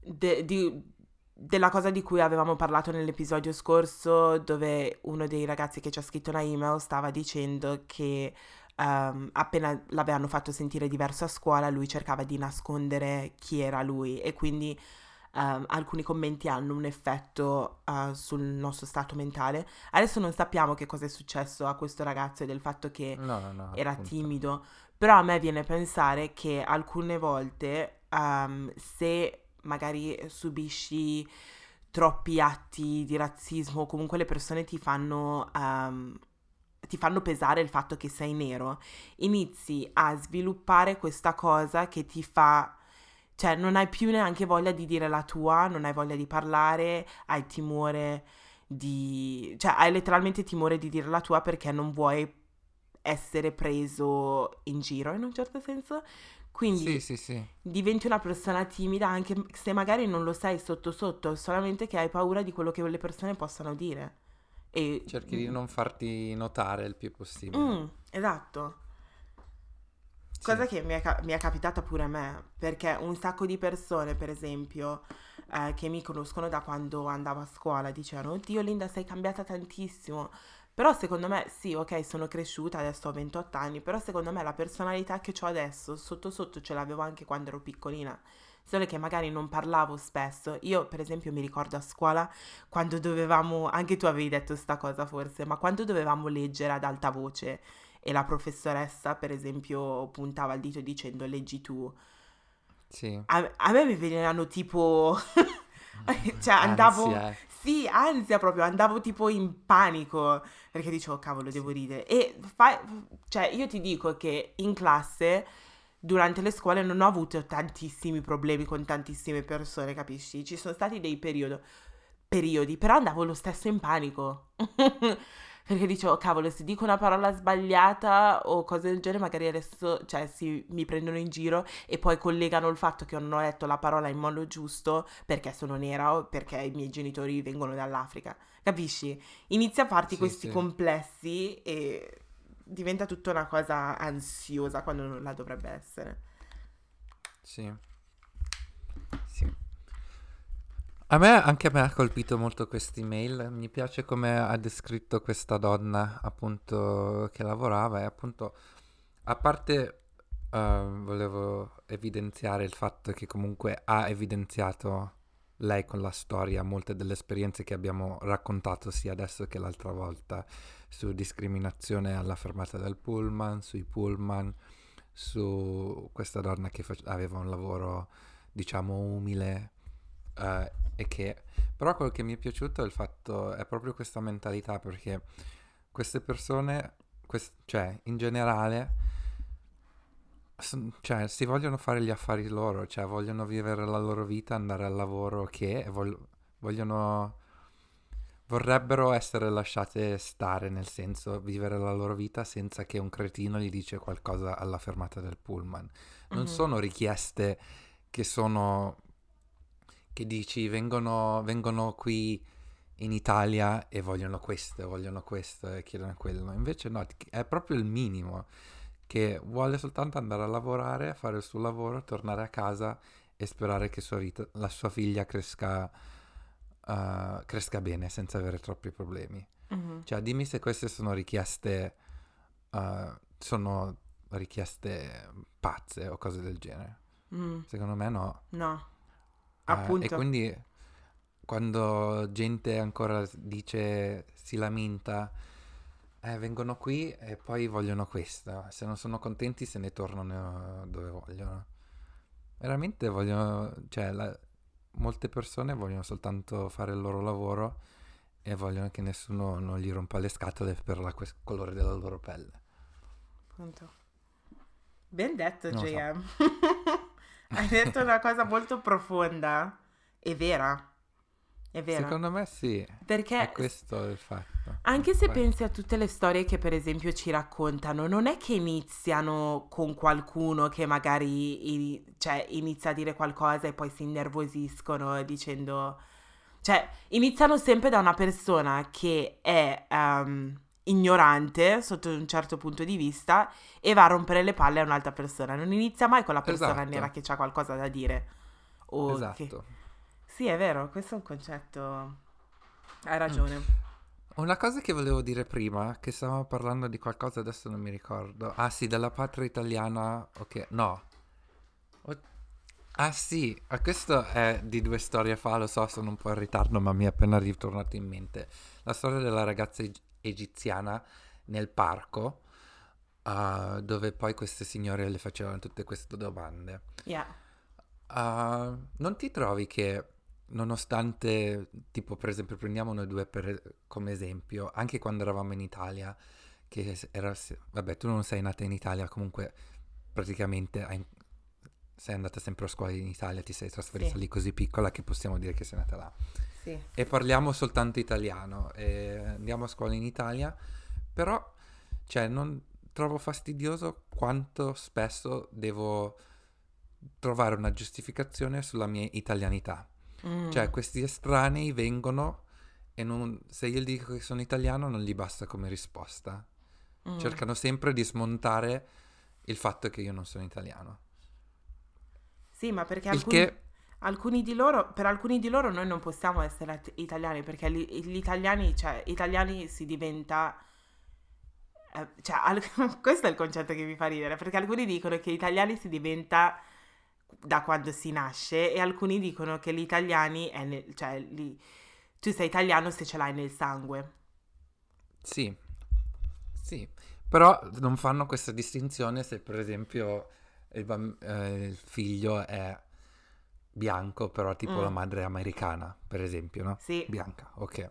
de- di- della cosa di cui avevamo parlato nell'episodio scorso, dove uno dei ragazzi che ci ha scritto una email stava dicendo che ehm, appena l'avevano fatto sentire diverso a scuola, lui cercava di nascondere chi era lui e quindi ehm, alcuni commenti hanno un effetto eh, sul nostro stato mentale. Adesso non sappiamo che cosa è successo a questo ragazzo e del fatto che No, no, no. era appunto. timido, però a me viene a pensare che alcune volte ehm, se magari subisci troppi atti di razzismo o comunque le persone ti fanno, ehm, ti fanno pesare il fatto che sei nero, inizi a sviluppare questa cosa che ti fa... Cioè, non hai più neanche voglia di dire la tua, non hai voglia di parlare, hai timore di... cioè, hai letteralmente timore di dire la tua perché non vuoi essere preso in giro in un certo senso. Quindi Sì, sì, sì. diventi una persona timida anche se magari non lo sei sotto sotto, solamente che hai paura di quello che le persone possano dire. E... Cerchi di non farti notare il più possibile. Mm, esatto. Cosa che mi è, mi è capitata pure a me, perché un sacco di persone, per esempio, eh, che mi conoscono da quando andavo a scuola, dicevano, oddio Linda, sei cambiata tantissimo. Però secondo me, sì, ok, sono cresciuta, adesso ho 28 anni, però secondo me la personalità che ho adesso, sotto sotto ce l'avevo anche quando ero piccolina. Solo che magari non parlavo spesso. Io, per esempio, mi ricordo a scuola quando dovevamo, anche tu avevi detto sta cosa forse, ma quando dovevamo leggere ad alta voce e la professoressa, per esempio, puntava il dito dicendo leggi tu. Sì. A, a me mi venivano tipo... cioè andavo... Ansia. Sì, ansia proprio, andavo tipo in panico perché dicevo cavolo devo ridere. E fa- cioè io ti dico che in classe durante le scuole non ho avuto tantissimi problemi con tantissime persone, capisci? Ci sono stati dei periodo- periodi, però andavo lo stesso in panico. Perché dicevo, cavolo, se dico una parola sbagliata o cose del genere, magari adesso, cioè, si, mi prendono in giro e poi collegano il fatto che non ho detto la parola in modo giusto perché sono nera o perché i miei genitori vengono dall'Africa. Capisci? Inizia a farti Sì, questi sì. complessi e diventa tutta una cosa ansiosa quando non la dovrebbe essere. Sì. Sì. A me, anche a me ha colpito molto questa email. Mi piace come ha descritto questa donna, appunto, che lavorava e appunto, a parte eh, volevo evidenziare il fatto che comunque ha evidenziato lei con la storia molte delle esperienze che abbiamo raccontato sia adesso che l'altra volta su discriminazione alla fermata del pullman, sui pullman, su questa donna che fac- aveva un lavoro, diciamo, umile eh, è che... Però quello che mi è piaciuto è il fatto, è proprio questa mentalità, perché queste persone, quest- cioè, in generale, son- cioè, si vogliono fare gli affari loro, cioè, vogliono vivere la loro vita, andare al lavoro che, e vol- vogliono vorrebbero essere lasciate stare, nel senso vivere la loro vita senza che un cretino gli dice qualcosa alla fermata del pullman. Non Mhm. sono richieste che sono che dici vengono, vengono qui in Italia e vogliono questo, vogliono questo e chiedono quello. Invece no, è proprio il minimo che vuole soltanto andare a lavorare, fare il suo lavoro, tornare a casa e sperare che sua vita- la sua figlia cresca, eh, cresca bene senza avere troppi problemi. Mhm. Cioè, dimmi se queste sono richieste, eh, sono richieste pazze o cose del genere. Mm, Secondo me no. no, Eh, appunto. e quindi quando gente ancora dice, si lamenta, eh, vengono qui e poi vogliono questo. Se non sono contenti se ne tornano dove vogliono. Veramente vogliono, cioè, la- molte persone vogliono soltanto fare il loro lavoro e vogliono che nessuno non gli rompa le scatole per la ques- colore della loro pelle. Appunto. Ben detto, Non lo so. Hai detto una cosa molto profonda e vera. È vera. Secondo me sì, Perché è questo il fatto. Anche se Vai. pensi a tutte le storie che per esempio ci raccontano, non è che iniziano con qualcuno che magari i- cioè, inizia a dire qualcosa e poi si innervosiscono dicendo... Cioè, iniziano sempre da una persona che è ehm, ignorante sotto un certo punto di vista e va a rompere le palle a un'altra persona. Non inizia mai con la persona Esatto. nera che ha qualcosa da dire. O che- Esatto. Sì, è vero, questo è un concetto... Hai ragione. Una cosa che volevo dire prima, che stavamo parlando di qualcosa, adesso non mi ricordo. Ah sì, della patria italiana, ok, no. O- Ah sì, ah, questo è di due storie fa, lo so, sono un po' in ritardo, ma mi è appena ritornato in mente. La storia della ragazza egiziana nel parco, ah, dove poi queste signore le facevano tutte queste domande. Yeah. Ah, non ti trovi che nonostante, tipo per esempio prendiamo noi due per- come esempio, anche quando eravamo in Italia, che era, vabbè tu non sei nata in Italia, comunque praticamente hai- sei andata sempre a scuola in Italia, ti sei trasferita Sì. lì così piccola che possiamo dire che sei nata là. Sì. E parliamo soltanto italiano, andiamo a scuola in Italia, però cioè, non trovo fastidioso quanto spesso devo trovare una giustificazione sulla mia italianità. Mm. Cioè, questi estranei vengono e non- se io dico che sono italiano non gli basta come risposta. Mm. Cercano sempre di smontare il fatto che io non sono italiano. Sì, ma perché Il alcuni, che alcuni di loro, per alcuni di loro noi non possiamo essere italiani, perché li- gli italiani, cioè, italiani si diventa... eh, cioè, al- questo è il concetto che mi fa ridere, perché alcuni dicono che italiani si diventa da quando si nasce e alcuni dicono che gli italiani è nel, cioè, li- tu sei italiano se ce l'hai nel sangue. Sì, sì, però non fanno questa distinzione se per esempio il, bam- eh, il figlio è bianco, però tipo Mm. la madre americana, per esempio, no? Sì, Bianca, ok.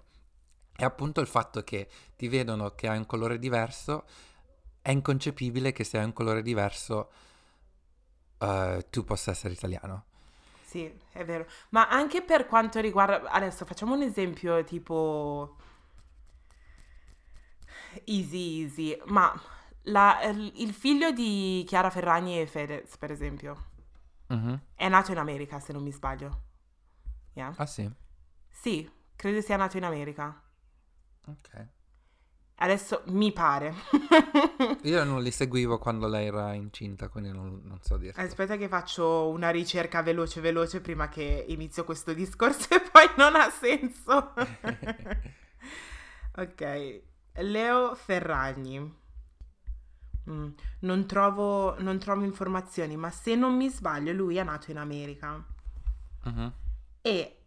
E appunto il fatto che ti vedono che hai un colore diverso, è inconcepibile che se hai un colore diverso eh, tu possa essere italiano. Sì, è vero. Ma anche per quanto riguarda... Adesso facciamo un esempio tipo... Easy, easy. Ma la- il figlio di Chiara Ferragni e Fedez, per esempio, Mhm. è nato in America, se non mi sbaglio. Yeah? Ah sì, Sì, credo sia nato in America. ok. Adesso mi pare. Io non li seguivo quando lei era incinta, quindi non, non so dirti. Aspetta che faccio una ricerca veloce veloce prima che inizio questo discorso e poi non ha senso. ok, Leo Ferragni. Mm, non, trovo, non trovo informazioni, ma se non mi sbaglio lui è nato in America. Mhm. E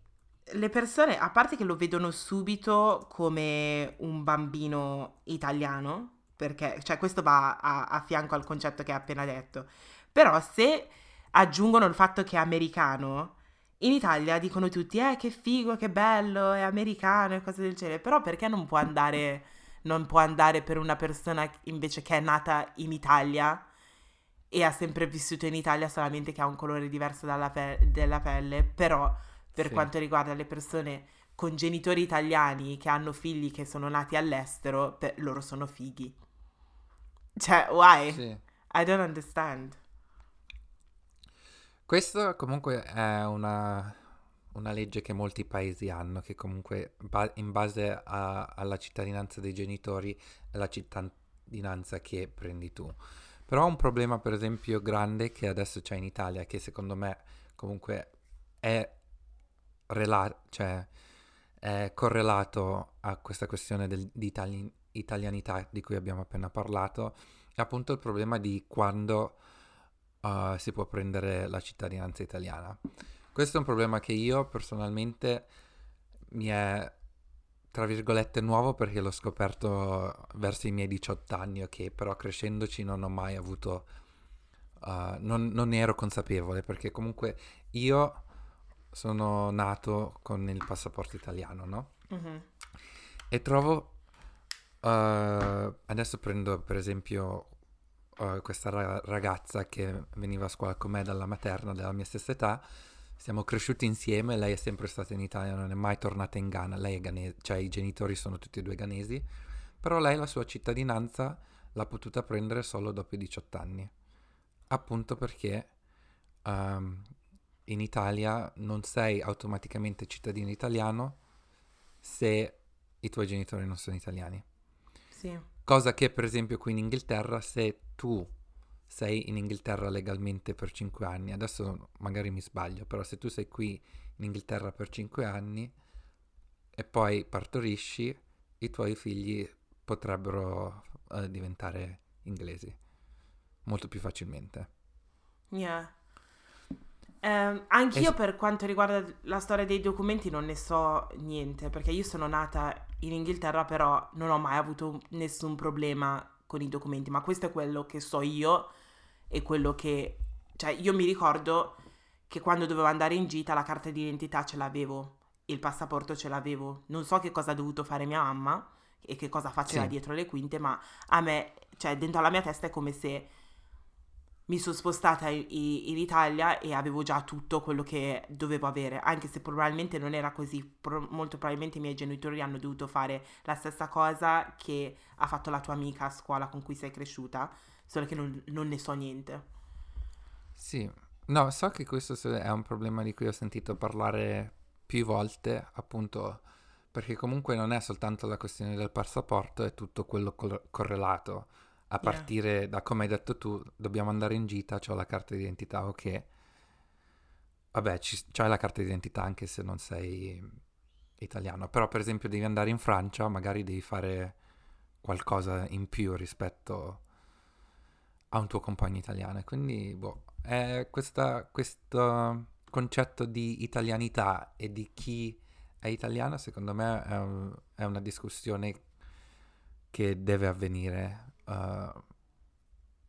le persone, a parte che lo vedono subito come un bambino italiano, perché cioè, questo va a, a fianco al concetto che hai appena detto, però se aggiungono il fatto che è americano in Italia dicono tutti, eh, che figo, che bello, è americano e cose del genere, però perché non può andare, non può andare per una persona invece che è nata in Italia e ha sempre vissuto in Italia, solamente che ha un colore diverso pe- della pelle, però per sì. quanto riguarda le persone con genitori italiani che hanno figli che sono nati all'estero, per, loro sono fighi. Cioè, why? Sì. I don't understand. Questo comunque è una, una legge che molti paesi hanno, che comunque in base a, alla cittadinanza dei genitori è la cittadinanza che prendi tu. Però un problema per esempio grande che adesso c'è in Italia, che secondo me comunque è, rela- cioè, è correlato a questa questione del, di itali- italianità di cui abbiamo appena parlato, è appunto il problema di quando uh, si può prendere la cittadinanza italiana. Questo è un problema che io personalmente mi è, tra virgolette, nuovo perché l'ho scoperto verso i miei 18 anni, ok, però crescendoci non ho mai avuto, uh, non, non ero consapevole perché comunque io sono nato con il passaporto italiano, no? Mm-hmm. E trovo, uh, adesso prendo per esempio uh, questa ra- ragazza che veniva a scuola con me dalla materna, della mia stessa età, siamo cresciuti insieme, lei è sempre stata in Italia, non è mai tornata in Ghana, lei è ghanese, cioè i genitori sono tutti e due ghanesi, però lei la sua cittadinanza l'ha potuta prendere solo dopo i 18 anni, appunto perché um, in Italia non sei automaticamente cittadino italiano se i tuoi genitori non sono italiani. Sì. Cosa che per esempio qui in Inghilterra, se tu sei in Inghilterra legalmente per 5 anni, adesso magari mi sbaglio, però se tu sei qui in Inghilterra per 5 anni e poi partorisci, i tuoi figli potrebbero uh, diventare inglesi molto più facilmente. Yeah. Eh, anch'io es- per quanto riguarda la storia dei documenti non ne so niente, perché io sono nata in Inghilterra, però non ho mai avuto nessun problema con i documenti, ma questo è quello che so io e quello che... Cioè, io mi ricordo che quando dovevo andare in gita la carta d'identità ce l'avevo, il passaporto ce l'avevo. Non so che cosa ha dovuto fare mia mamma e che cosa faceva sì. dietro le quinte, ma a me, cioè, dentro la mia testa è come se mi sono spostata in, in, Italia e avevo già tutto quello che dovevo avere, anche se probabilmente non era così, Pro, molto probabilmente i miei genitori hanno dovuto fare la stessa cosa che ha fatto la tua amica a scuola con cui sei cresciuta, solo che non, non ne so niente. Sì, no, so che questo è un problema di cui ho sentito parlare più volte, appunto perché comunque non è soltanto la questione del passaporto, è tutto quello col- correlato a partire yeah. da come hai detto tu, dobbiamo andare in gita, ho la carta d'identità, ok. Vabbè, ci, c'hai la carta d'identità anche se non sei italiano, però per esempio devi andare in Francia, magari devi fare qualcosa in più rispetto a un tuo compagno italiano. Quindi, boh, è questa, questo concetto di italianità e di chi è italiano, secondo me, è, un, è una discussione che deve avvenire uh,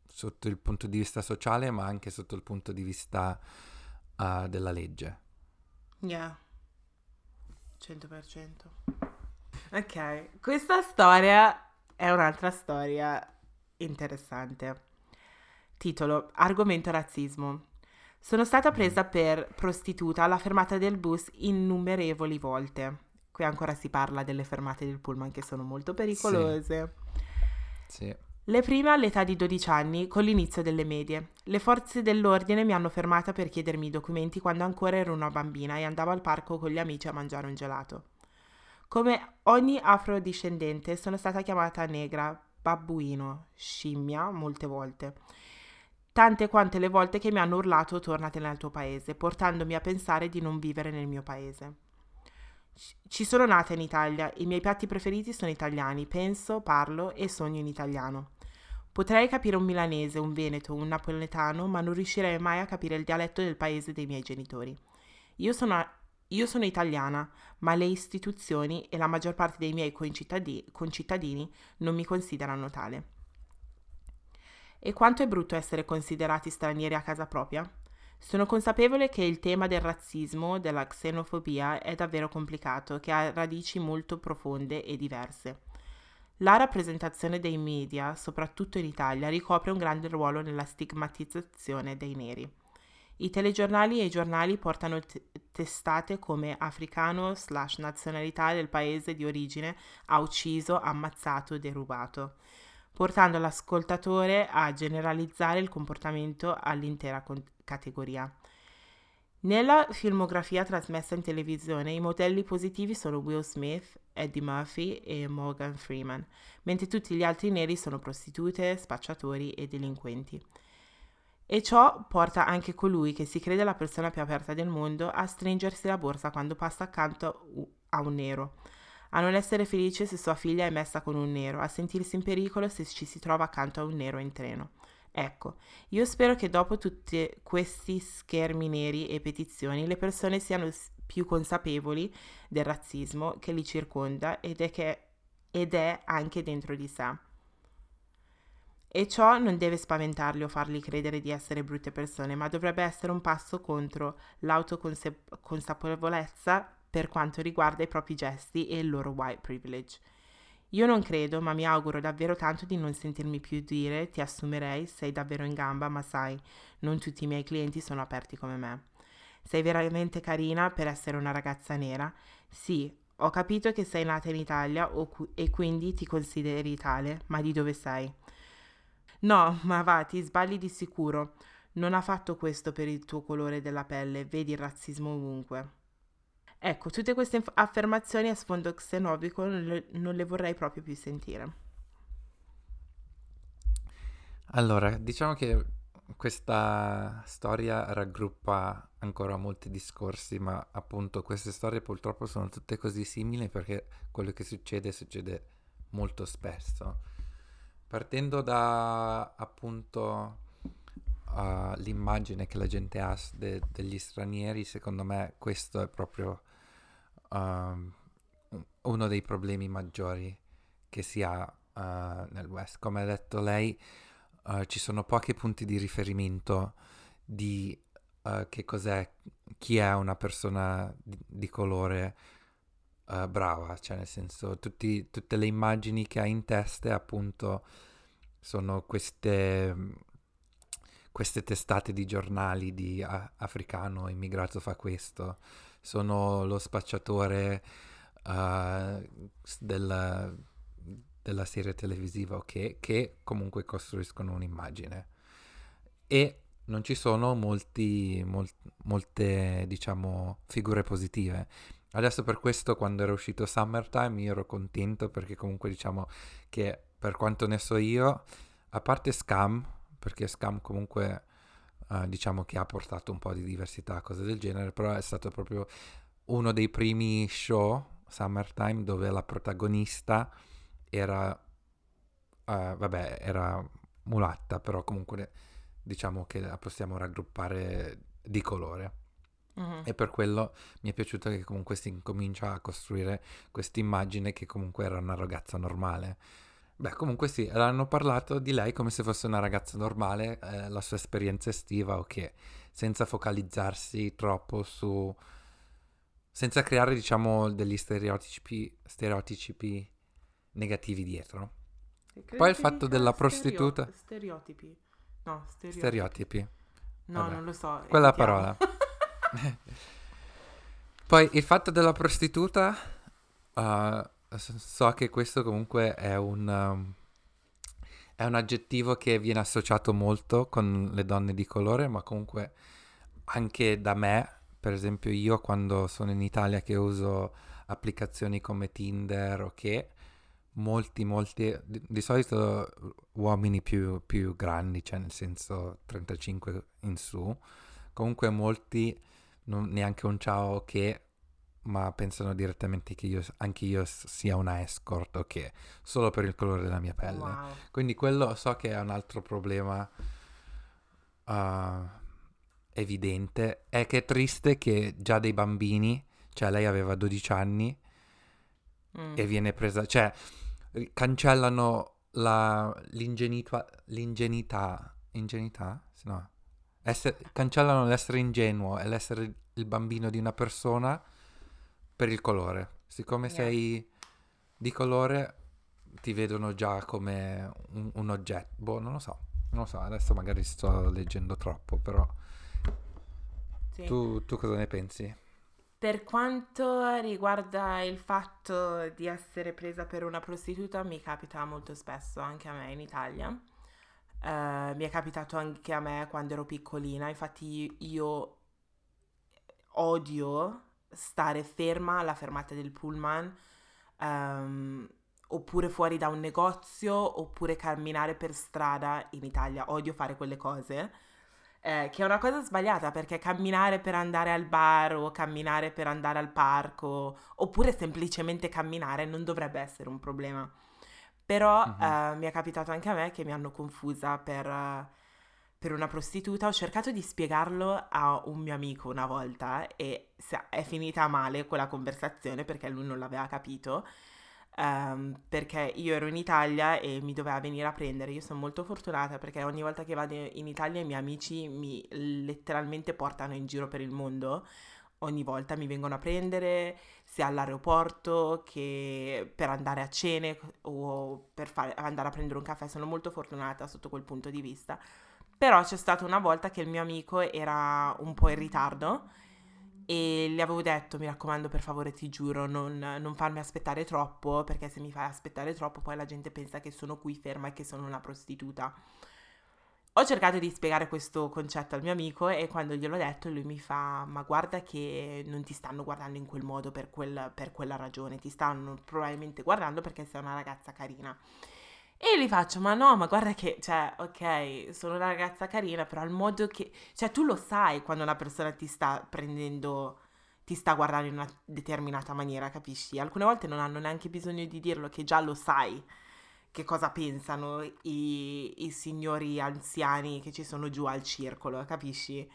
sotto il punto di vista sociale, ma anche sotto il punto di vista uh, della legge. Yeah, 100%. Ok, questa storia è un'altra storia interessante. Titolo: Argomento razzismo. Sono stata presa mm. per prostituta alla fermata del bus innumerevoli volte. Qui ancora si parla delle fermate del pullman che sono molto pericolose. Sì. sì. Le prime all'età di 12 anni, con l'inizio delle medie. Le forze dell'ordine mi hanno fermata per chiedermi i documenti quando ancora ero una bambina e andavo al parco con gli amici a mangiare un gelato. Come ogni afrodiscendente sono stata chiamata negra, babbuino, scimmia molte volte. Tante quante le volte che mi hanno urlato tornate nel tuo paese, portandomi a pensare di non vivere nel mio paese. Ci sono nata in Italia, i miei piatti preferiti sono italiani, penso, parlo e sogno in italiano. Potrei capire un milanese, un veneto, un napoletano, ma non riuscirei mai a capire il dialetto del paese dei miei genitori. Io sono, io sono italiana, ma le istituzioni e la maggior parte dei miei concittadini, concittadini non mi considerano tale. E quanto è brutto essere considerati stranieri a casa propria? Sono consapevole che il tema del razzismo, della xenofobia, è davvero complicato, che ha radici molto profonde e diverse. La rappresentazione dei media, soprattutto in Italia, ricopre un grande ruolo nella stigmatizzazione dei neri. I telegiornali e i giornali portano t- testate come africano slash nazionalità del paese di origine ha ucciso, ammazzato, derubato, portando l'ascoltatore a generalizzare il comportamento all'intera con- categoria. Nella filmografia trasmessa in televisione i modelli positivi sono Will Smith, Eddie Murphy e Morgan Freeman, mentre tutti gli altri neri sono prostitute, spacciatori e delinquenti. E ciò porta anche colui che si crede la persona più aperta del mondo a stringersi la borsa quando passa accanto a un nero, a non essere felice se sua figlia è messa con un nero, a sentirsi in pericolo se ci si trova accanto a un nero in treno. Ecco, io spero che dopo tutti questi schermi neri e petizioni le persone siano più consapevoli del razzismo che li circonda ed è, che, ed è anche dentro di sé. E ciò non deve spaventarli o farli credere di essere brutte persone, ma dovrebbe essere un passo contro l'autoconsapevolezza per quanto riguarda i propri gesti e il loro white privilege. Io non credo, ma mi auguro davvero tanto di non sentirmi più dire ti assumerei, sei davvero in gamba, ma sai, non tutti i miei clienti sono aperti come me. Sei veramente carina per essere una ragazza nera? Sì, ho capito che sei nata in Italia e quindi ti consideri tale, ma di dove sei? No, ma va, ti sbagli di sicuro. Non ha fatto questo per il tuo colore della pelle, vedi il razzismo ovunque. Ecco, tutte queste affermazioni a sfondo xenobico non le, non le vorrei proprio più sentire. Allora, diciamo che questa storia raggruppa ancora molti discorsi, ma appunto queste storie purtroppo sono tutte così simili perché quello che succede succede molto spesso. Partendo da appunto uh, l'immagine che la gente ha de- degli stranieri, secondo me questo è proprio uh, uno dei problemi maggiori che si ha uh, nel West. Come ha detto lei, uh, ci sono pochi punti di riferimento di che cos'è, chi è una persona di, di colore uh, brava, cioè nel senso tutti, tutte le immagini che ha in testa appunto sono queste, queste testate di giornali di uh, africano immigrato fa questo, sono lo spacciatore uh, della, della, serie televisiva okay, che comunque costruiscono un'immagine. E non ci sono molti, mol, molte diciamo figure positive. Adesso per questo quando era uscito Summertime io ero contento perché comunque diciamo che per quanto ne so io, a parte Scam, perché Scam comunque uh, diciamo che ha portato un po' di diversità, cose del genere, però è stato proprio uno dei primi show, Summertime, dove la protagonista era, uh, vabbè, era mulatta, però comunque diciamo che la possiamo raggruppare di colore. Uh-huh. E per quello mi è piaciuto che comunque si incomincia a costruire questa immagine che comunque era una ragazza normale. Beh, comunque sì, hanno parlato di lei come se fosse una ragazza normale, eh, la sua esperienza estiva, ok, senza focalizzarsi troppo su... senza creare, diciamo, degli stereotipi, stereotipi negativi dietro. Poi il fatto della prostituta... Stereotipi. No, stereotipi. Stereotipi. No, Vabbè. non lo so. Quella parola. Poi il fatto della prostituta, uh, so che questo comunque è un, um, è un aggettivo che viene associato molto con le donne di colore, ma comunque anche da me, per esempio io quando sono in Italia che uso applicazioni come Tinder o che molti, molti, di, di solito uomini più, più, grandi, cioè nel senso 35 in su, comunque molti non, neanche un ciao che, ma pensano direttamente che io, anche io sia una escort o che, solo per il colore della mia pelle. Wow. Quindi quello so che è un altro problema uh, evidente. È che è triste che già dei bambini, cioè lei aveva 12 anni mm. e viene presa, cioè cancellano la, l'ingenuità, l'ingenuità, ingenuità? No Essere, cancellano l'essere ingenuo e l'essere il bambino di una persona per il colore. Siccome Yeah. sei di colore, ti vedono già come un, un oggetto. Boh, non lo so. Non lo so, adesso magari sto leggendo troppo, però Sì. tu, tu cosa ne pensi? Per quanto riguarda il fatto di essere presa per una prostituta, mi capita molto spesso anche a me in Italia. Eh, mi è capitato anche a me quando ero piccolina, infatti io odio stare ferma alla fermata del pullman, ehm, oppure fuori da un negozio, oppure camminare per strada in Italia. Odio fare quelle cose. Eh, che è una cosa sbagliata perché camminare per andare al bar o camminare per andare al parco oppure semplicemente camminare non dovrebbe essere un problema. Però Mhm. eh, mi è capitato anche a me che mi hanno confusa per, per una prostituta. Ho cercato di spiegarlo a un mio amico una volta e è finita male quella conversazione perché lui non l'aveva capito. ehm, perché io ero in Italia e mi doveva venire a prendere. Io sono molto fortunata perché ogni volta che vado in Italia i miei amici mi letteralmente portano in giro per il mondo. Ogni volta mi vengono a prendere sia all'aeroporto che per andare a cene o per fare- andare a prendere un caffè. Sono molto fortunata sotto quel punto di vista. Però c'è stata una volta che il mio amico era un po' in ritardo e gli avevo detto, mi raccomando, per favore, ti giuro, non, non farmi aspettare troppo, perché se mi fai aspettare troppo poi la gente pensa che sono qui ferma e che sono una prostituta. Ho cercato di spiegare questo concetto al mio amico e quando gliel'ho detto lui mi fa, ma guarda che non ti stanno guardando in quel modo per, quel- per quella ragione, ti stanno probabilmente guardando perché sei una ragazza carina. E gli faccio, ma no, ma guarda che, cioè, ok, sono una ragazza carina, però il modo che, cioè, tu lo sai quando una persona ti sta prendendo, ti sta guardando in una determinata maniera, capisci? Alcune volte non hanno neanche bisogno di dirlo, che già lo sai che cosa pensano i, i signori anziani che ci sono giù al circolo, capisci?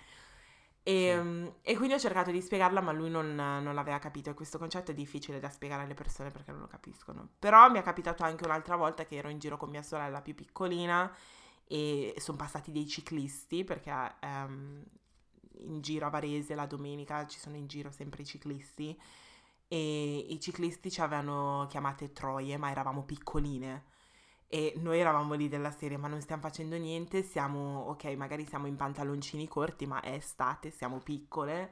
E, mm, e quindi ho cercato di spiegarla, ma lui non, non l'aveva capito. E questo concetto è difficile da spiegare alle persone perché non lo capiscono. Però mi è capitato anche un'altra volta che ero in giro con mia sorella più piccolina e sono passati dei ciclisti perché ehm, in giro a Varese la domenica ci sono in giro sempre i ciclisti e i ciclisti ci avevano chiamate troie, ma eravamo piccoline. E noi eravamo lì della serie, ma non stiamo facendo niente, siamo, ok, magari siamo in pantaloncini corti, ma è estate, siamo piccole,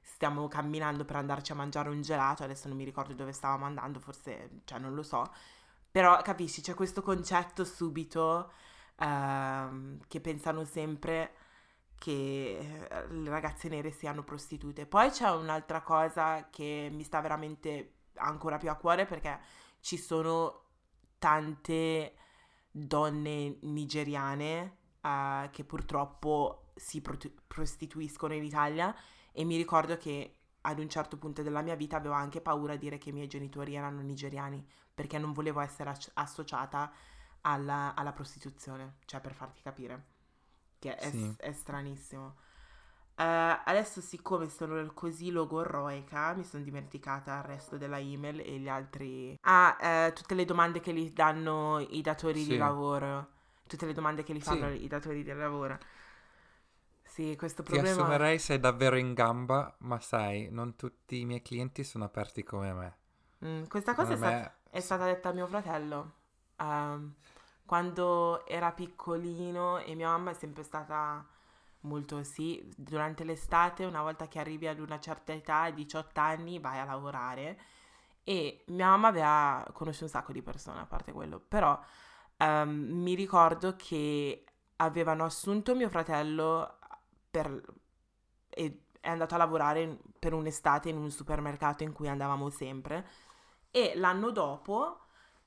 stiamo camminando per andarci a mangiare un gelato, adesso non mi ricordo dove stavamo andando, forse, cioè non lo so, però capisci, c'è questo concetto subito ehm, che pensano sempre che eh, le ragazze nere siano prostitute. Poi c'è un'altra cosa che mi sta veramente ancora più a cuore perché ci sono tante donne nigeriane eh, che purtroppo si pro- prostituiscono in Italia e mi ricordo che ad un certo punto della mia vita avevo anche paura di dire che i miei genitori erano nigeriani perché non volevo essere asso- associata alla, alla prostituzione, cioè per farti capire, che è, Sì. è stranissimo. Eh, adesso siccome sono così logorroica mi sono dimenticata il resto della email e gli altri... Ah, eh, tutte le domande che gli danno i datori di Sì. lavoro. Tutte le domande che gli Sì. fanno i datori di lavoro. Sì, questo Ti problema... assumerei sei davvero in gamba, ma sai, non tutti i miei clienti sono aperti come me. Mm, questa cosa è, Secondo sta- me- è stata detta a mio fratello. Ehm, quando era piccolino e mia mamma è sempre stata molto sì, durante l'estate, una volta che arrivi ad una certa età, 18 anni, vai a lavorare. E mia mamma aveva conosciuto un sacco di persone, a parte quello, però ehm, mi ricordo che avevano assunto mio fratello per, e è andato a lavorare per un'estate in un supermercato in cui andavamo sempre. E l'anno dopo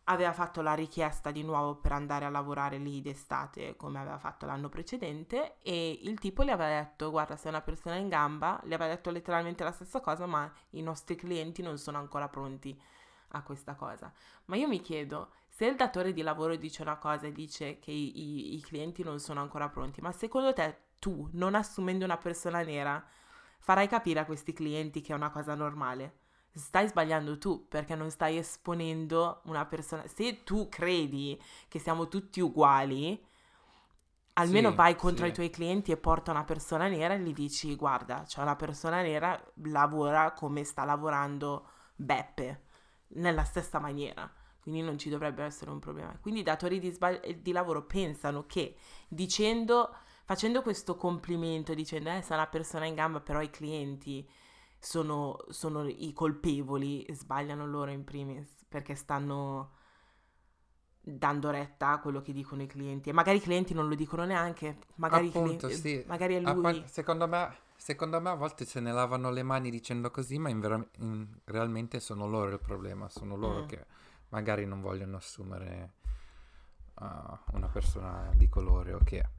aveva fatto la richiesta di nuovo per andare a lavorare lì d'estate come aveva fatto l'anno precedente e il tipo le aveva detto guarda sei una persona in gamba, le aveva detto letteralmente la stessa cosa ma i nostri clienti non sono ancora pronti a questa cosa. Ma io mi chiedo, se il datore di lavoro dice una cosa e dice che i, i- i clienti non sono ancora pronti, ma secondo te tu, non assumendo una persona nera, farai capire a questi clienti che è una cosa normale? Stai sbagliando tu perché non stai esponendo una persona. Se tu credi che siamo tutti uguali, Almeno Sì, vai contro sì. i tuoi clienti e porta una persona nera e gli dici, guarda, c'è una persona nera, lavora come sta lavorando Beppe, nella stessa maniera. Quindi non ci dovrebbe essere un problema. Quindi i datori di, sbag- di lavoro pensano che dicendo, facendo questo complimento, dicendo, eh, sei una persona in gamba, però i clienti sono, sono i colpevoli, sbagliano loro in primis, perché stanno dando retta a quello che dicono i clienti. E magari i clienti non lo dicono neanche, magari, Appunto, clienti- sì. magari è lui. par- secondo, me, secondo me a volte se ne lavano le mani dicendo così, ma in vera- in- realmente sono loro il problema, sono loro Mm. che magari non vogliono assumere uh, una persona di colore o che...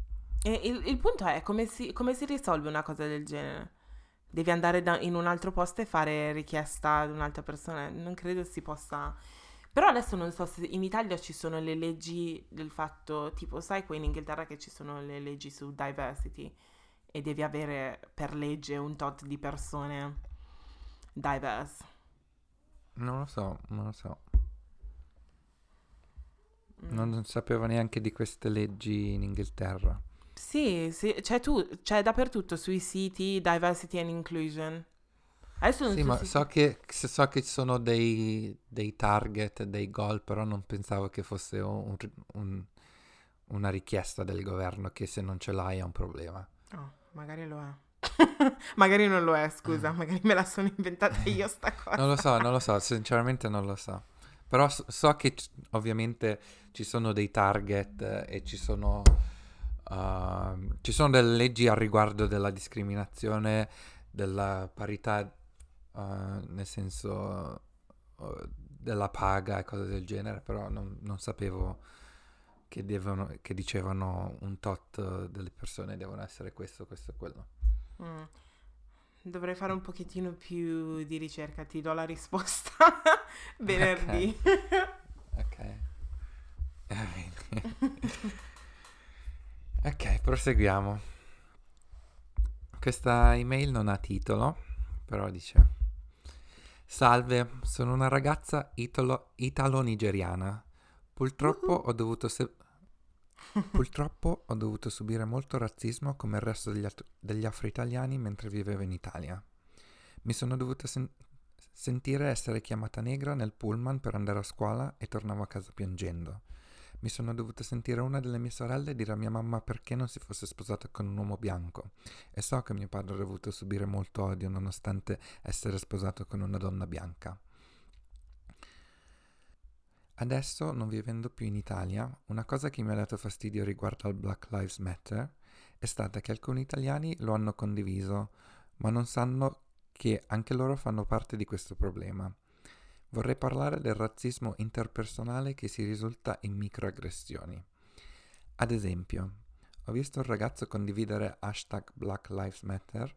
E il, il punto è come si, come si risolve una cosa del genere? Devi andare da- in un altro posto e fare richiesta ad un'altra persona? Non credo si possa. Però adesso non so se in Italia ci sono le leggi del fatto, tipo, sai, qua in Inghilterra che ci sono le leggi su diversity e devi avere per legge un tot di persone diverse. Non lo so, non lo so. Mm. Non sapevo neanche di queste leggi in Inghilterra. Sì, sì, c'è, tu, c'è dappertutto sui siti diversity and inclusion. Adesso non Sì, ma so che, so che ci sono dei, dei target, dei goal, però non pensavo che fosse un- un- una richiesta del governo che se non ce l'hai è un problema. Oh, magari lo è. magari non lo è, scusa, magari me la sono inventata io sta cosa. Non lo so, non lo so, sinceramente non lo so. Però so, so che c- ovviamente ci sono dei target eh, e ci sono, uh, ci sono delle leggi al riguardo della discriminazione, della parità, uh, nel senso uh, della paga e cose del genere, però non, non sapevo che, devono, che dicevano un tot delle persone devono essere questo, questo e quello. Mm. Dovrei fare un pochettino più di ricerca, ti do la risposta venerdì. Ok. ok, proseguiamo. Questa email non ha titolo, però dice: Salve, sono una ragazza italo- italo-nigeriana. Purtroppo ho dovuto se- Purtroppo ho dovuto subire molto razzismo come il resto degli, at- degli afro-italiani mentre vivevo in Italia. Mi sono dovuta sen- sentire essere chiamata negra nel pullman per andare a scuola e tornavo a casa piangendo. Mi sono dovuta sentire una delle mie sorelle dire a mia mamma perché non si fosse sposata con un uomo bianco e so che mio padre ha dovuto subire molto odio nonostante essere sposato con una donna bianca. Adesso, non vivendo più in Italia, una cosa che mi ha dato fastidio riguardo al Black Lives Matter è stata che alcuni italiani lo hanno condiviso, ma non sanno che anche loro fanno parte di questo problema. Vorrei parlare del razzismo interpersonale che si risulta in microaggressioni. Ad esempio, ho visto un ragazzo condividere hashtag Black Lives Matter,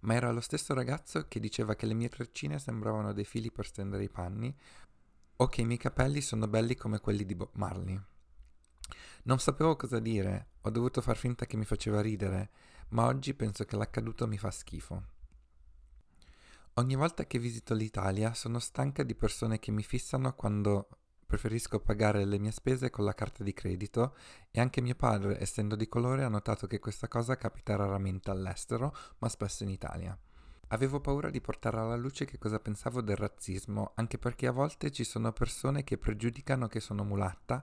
ma era lo stesso ragazzo che diceva che le mie treccine sembravano dei fili per stendere i panni o che i miei capelli sono belli come quelli di Bob Marley. Non sapevo cosa dire, ho dovuto far finta che mi faceva ridere, ma oggi penso che l'accaduto mi fa schifo. Ogni volta che visito l'Italia sono stanca di persone che mi fissano quando preferisco pagare le mie spese con la carta di credito e anche mio padre, essendo di colore, ha notato che questa cosa capita raramente all'estero, ma spesso in Italia. Avevo paura di portare alla luce che cosa pensavo del razzismo, anche perché a volte ci sono persone che pregiudicano che sono mulatta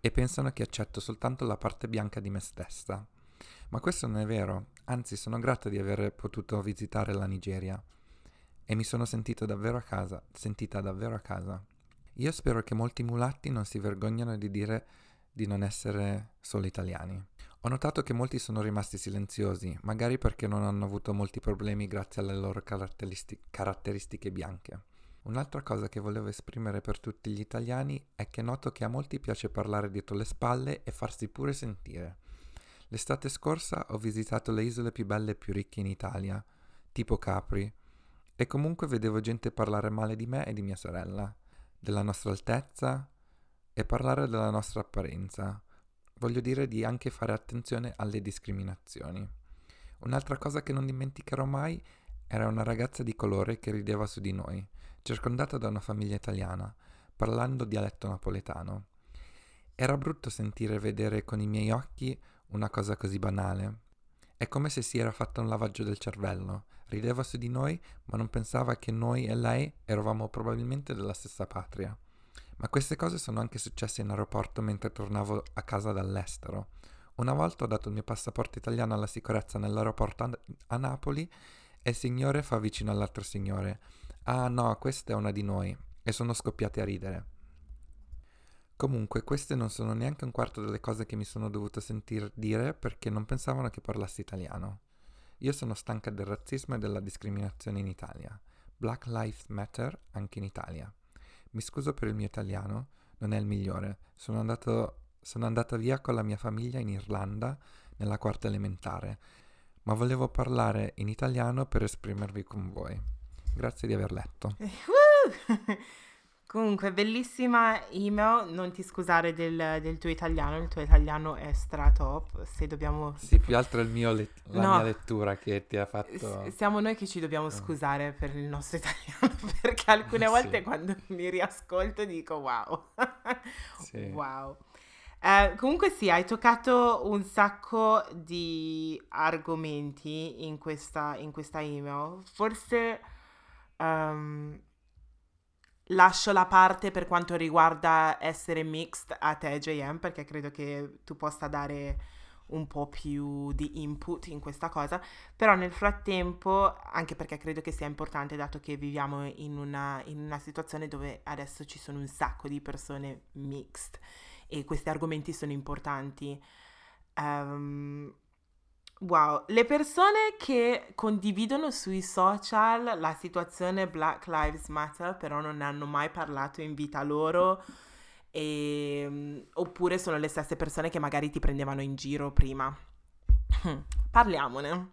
e pensano che accetto soltanto la parte bianca di me stessa. Ma questo non è vero, anzi sono grata di aver potuto visitare la Nigeria e mi sono sentito davvero a casa, sentita davvero a casa. Io spero che molti mulatti non si vergognano di dire di non essere solo italiani. Ho notato che molti sono rimasti silenziosi, magari perché non hanno avuto molti problemi grazie alle loro caratteristi- caratteristiche bianche. Un'altra cosa che volevo esprimere per tutti gli italiani è che noto che a molti piace parlare dietro le spalle e farsi pure sentire. L'estate scorsa ho visitato le isole più belle e più ricche in Italia, tipo Capri, e comunque vedevo gente parlare male di me e di mia sorella, della nostra altezza e parlare della nostra apparenza. Voglio dire di anche fare attenzione alle discriminazioni. Un'altra cosa che non dimenticherò mai era una ragazza di colore che rideva su di noi, circondata da una famiglia italiana, parlando dialetto napoletano. Era brutto sentire e vedere con i miei occhi una cosa così banale. È come se si era fatto un lavaggio del cervello. Rideva su di noi, ma non pensava che noi e lei eravamo probabilmente della stessa patria. Ma queste cose sono anche successe in aeroporto mentre tornavo a casa dall'estero. Una volta ho dato il mio passaporto italiano alla sicurezza nell'aeroporto a Napoli e il signore fa vicino all'altro signore. Ah no, questa è una di noi. E sono scoppiati a ridere. Comunque, queste non sono neanche un quarto delle cose che mi sono dovuto sentir dire perché non pensavano che parlassi italiano. Io sono stanca del razzismo e della discriminazione in Italia. Black Lives Matter anche in Italia. Mi scuso per il mio italiano, non è il migliore. Sono andato sono andata via con la mia famiglia in Irlanda nella quarta elementare, ma volevo parlare in italiano per esprimervi con voi. Grazie di aver letto. Comunque, bellissima email. Non ti scusare del, del, tuo italiano, il tuo italiano è stratop. Se dobbiamo. Sì, più altro il mio let- la no. mia lettura che ti ha fatto. S- siamo noi che ci dobbiamo scusare per il nostro italiano, perché alcune volte sì. quando mi riascolto dico wow. sì. Wow. Eh, comunque sì, hai toccato un sacco di argomenti in questa, in questa email. Forse um, lascio la parte per quanto riguarda essere mixed a te, JM, perché credo che tu possa dare un po' più di input in questa cosa, però nel frattempo, anche perché credo che sia importante, dato che viviamo in una, in una situazione dove adesso ci sono un sacco di persone mixed e questi argomenti sono importanti. Um, wow, le persone che condividono sui social la situazione Black Lives Matter però non ne hanno mai parlato in vita loro e, ehm, oppure sono le stesse persone che magari ti prendevano in giro prima. Parliamone.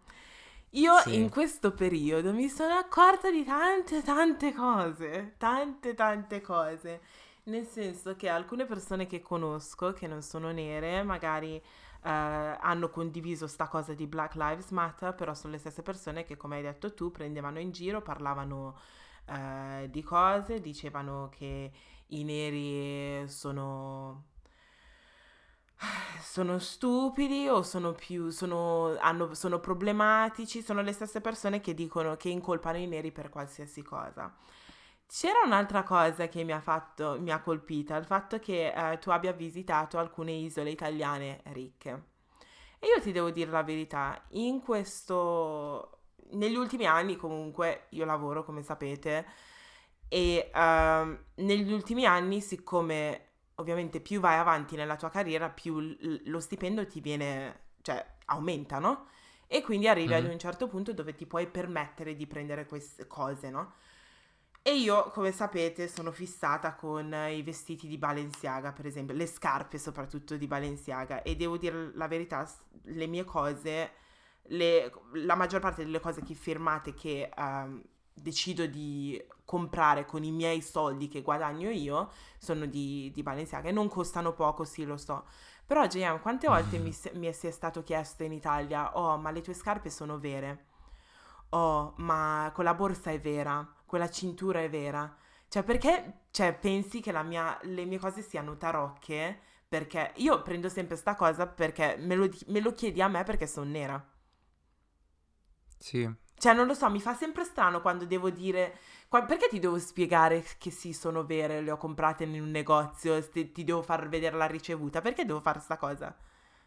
Io sì. in questo periodo mi sono accorta di tante tante cose, tante tante cose. Nel senso che alcune persone che conosco, che non sono nere, magari eh, hanno condiviso sta cosa di Black Lives Matter, però sono le stesse persone che, come hai detto tu, prendevano in giro, parlavano eh, di cose, dicevano che i neri sono sono stupidi o sono più sono, hanno, sono problematici, sono le stesse persone che dicono che incolpano i neri per qualsiasi cosa. C'era un'altra cosa che mi ha, fatto, mi ha colpita, il fatto che eh, tu abbia visitato alcune isole italiane ricche. E io ti devo dire la verità, in questo, negli ultimi anni comunque io lavoro come sapete e uh, negli ultimi anni siccome ovviamente più vai avanti nella tua carriera più l- lo stipendio ti viene, cioè aumenta, no? E quindi arrivi mm. ad un certo punto dove ti puoi permettere di prendere queste cose, no? E io, come sapete, sono fissata con i vestiti di Balenciaga, per esempio, le scarpe soprattutto di Balenciaga e devo dire la verità, le mie cose, le, la maggior parte delle cose che firmate che um, decido di comprare con i miei soldi che guadagno io sono di, di Balenciaga e non costano poco, sì lo so. Però JM, quante volte mi, mi è stato chiesto in Italia, oh ma le tue scarpe sono vere? Oh ma quella borsa è vera? Quella cintura è vera. Cioè, perché cioè, pensi che mia, le mie cose siano tarocche? Perché io prendo sempre sta cosa perché me lo, me lo chiedi a me perché sono nera. Sì. Cioè, non lo so, mi fa sempre strano quando devo dire... Qua, perché ti devo spiegare che sì, sono vere, le ho comprate in un negozio, ti, ti devo far vedere la ricevuta? Perché devo fare sta cosa?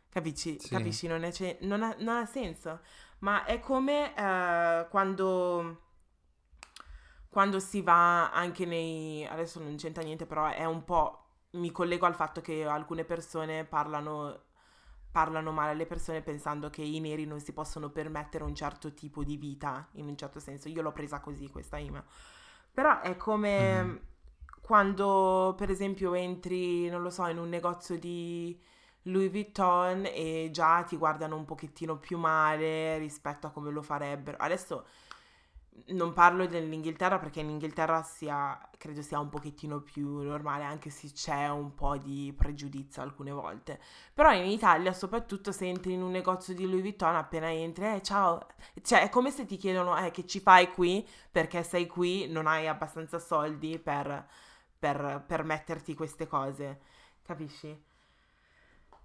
Capisci? Sì. Capisci? Non, è, non, ha, non, ha, senso. Ma è come uh, quando quando si va anche nei... adesso non c'entra niente, però è un po'... mi collego al fatto che alcune persone parlano, parlano male alle persone pensando che i neri non si possono permettere un certo tipo di vita, in un certo senso. Io l'ho presa così questa email. Però è come mm-hmm. quando, per esempio, entri, non lo so, in un negozio di... Louis Vuitton e già ti guardano un pochettino più male rispetto a come lo farebbero. Adesso non parlo dell'Inghilterra perché in Inghilterra sia, credo sia un pochettino più normale, anche se c'è un po' di pregiudizio alcune volte. Però in Italia, soprattutto se entri in un negozio di Louis Vuitton, appena entri, eh ciao, cioè è come se ti chiedono, eh che ci fai qui? Perché sei qui, non hai abbastanza soldi per, per permetterti queste cose, capisci?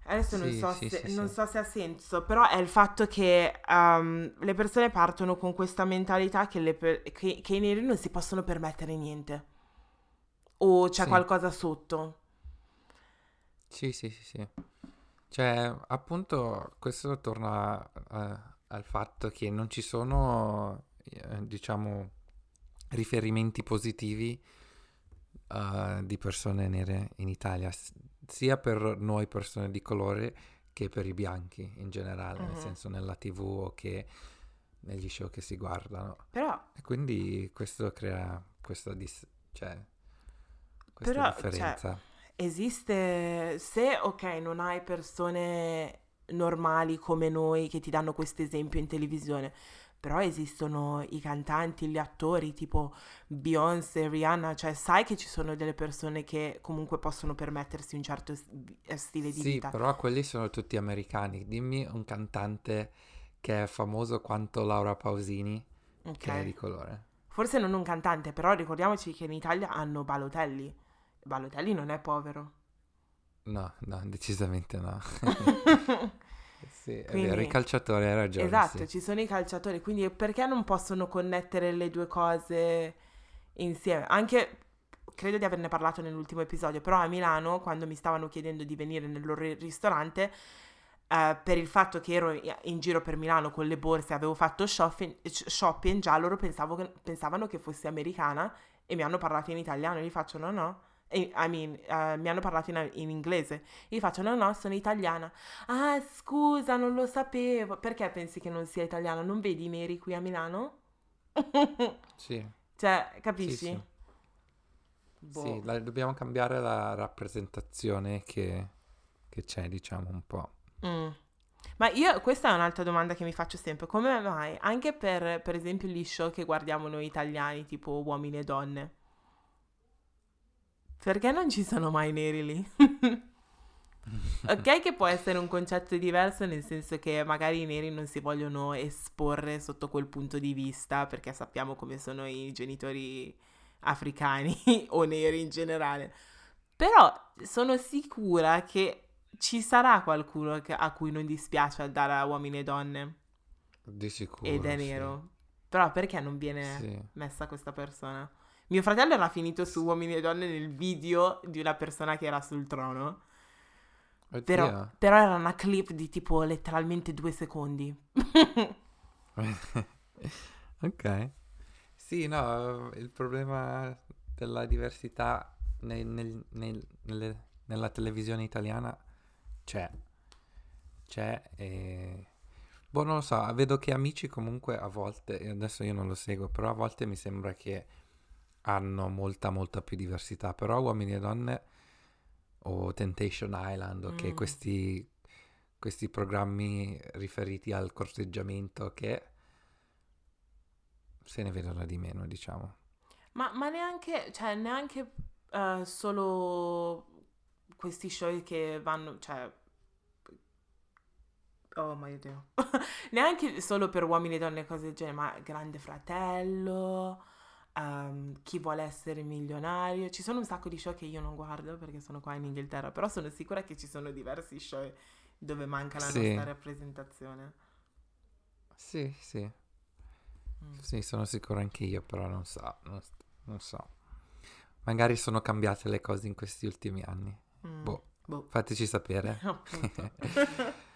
Adesso non, Sì, so sì, se, sì, non so se ha senso, però è il fatto che um, le persone partono con questa mentalità che, le per- che- che i neri non si possono permettere niente. O c'è qualcosa sotto. Sì, sì, sì, sì. Cioè, appunto, questo torna eh, al fatto che non ci sono, eh, diciamo, riferimenti positivi eh, di persone nere in Italia, sia per noi persone di colore che per i bianchi in generale, nel Mhm. senso nella TV o che negli show che si guardano. Però, E quindi questo crea questa, dis- cioè, questa Però, cioè, differenza. esiste, se ok, non hai persone normali come noi che ti danno questo esempio in televisione, però esistono i cantanti, gli attori tipo Beyoncé, Rihanna, cioè sai che ci sono delle persone che comunque possono permettersi un certo eh, stile di Sì, vita. però quelli sono tutti americani. Dimmi un cantante che è famoso quanto Laura Pausini, Ok. che è di colore. Forse non un cantante, però ricordiamoci che in Italia hanno Balotelli. Balotelli non è povero. No, no, decisamente no. Sì, è Quindi- vero, i calciatori hai ragione. Esatto, sì. ci sono i calciatori, quindi perché non possono connettere le due cose insieme? Anche, credo di averne parlato nell'ultimo episodio, però a Milano, quando mi stavano chiedendo di venire nel loro ristorante, eh, per il fatto che ero in giro per Milano con le borse, avevo fatto shopping, shopping già loro pensavo pensavano che fossi americana e mi hanno parlato in italiano, gli faccio no no. E- I mean, eh, mi hanno parlato in, in inglese. Gli faccio no no, sono italiana. Ah, scusa, non lo sapevo. Perché pensi che non sia italiano? Non vedi i neri qui a Milano? Sì, cioè, sì, capisci? sì. Boh. Sì, la- dobbiamo cambiare la rappresentazione che, che c'è, diciamo, un po'. Mm. Ma io, questa è un'altra domanda che mi faccio sempre. Come mai? Anche per, per esempio, gli show che guardiamo noi italiani, tipo Uomini e Donne. Perché non ci sono mai neri lì? ok che può essere un concetto diverso, nel senso che magari i neri non si vogliono esporre sotto quel punto di vista, perché sappiamo come sono i genitori africani o neri in generale. Però sono sicura che ci sarà qualcuno che- a cui non dispiace andare a uomini e donne Di sicuro. ed è sì. nero. Però perché non viene Sì. messa questa persona? Mio fratello era finito su uomini e donne nel video di una persona che era sul trono. Però, però era una clip di tipo letteralmente due secondi. ok. Sì, no, il problema della diversità nel- nel- nel- nelle- nella televisione italiana c'è. C'è e... Boh, non lo so, vedo che amici comunque a volte, adesso io non lo seguo, però a volte mi sembra che hanno molta, molta più diversità. Però Uomini e Donne o Temptation Island, ok, Mm. questi, questi programmi riferiti al corteggiamento che se ne vedono di meno, diciamo. Ma, ma neanche, cioè, neanche eh, solo questi show che vanno, cioè... Oh mio Dio. neanche solo per uomini e donne e cose del genere, ma Grande Fratello, ehm, Chi vuole essere milionario. Ci sono un sacco di show che io non guardo perché sono qua in Inghilterra, però sono sicura che ci sono diversi show dove manca la Sì. nostra rappresentazione. Sì, sì, Mm. sì, sono sicuro anche io, però non so, non, non so. Magari sono cambiate le cose in questi ultimi anni. Mm. Boh. Boh. Fateci sapere.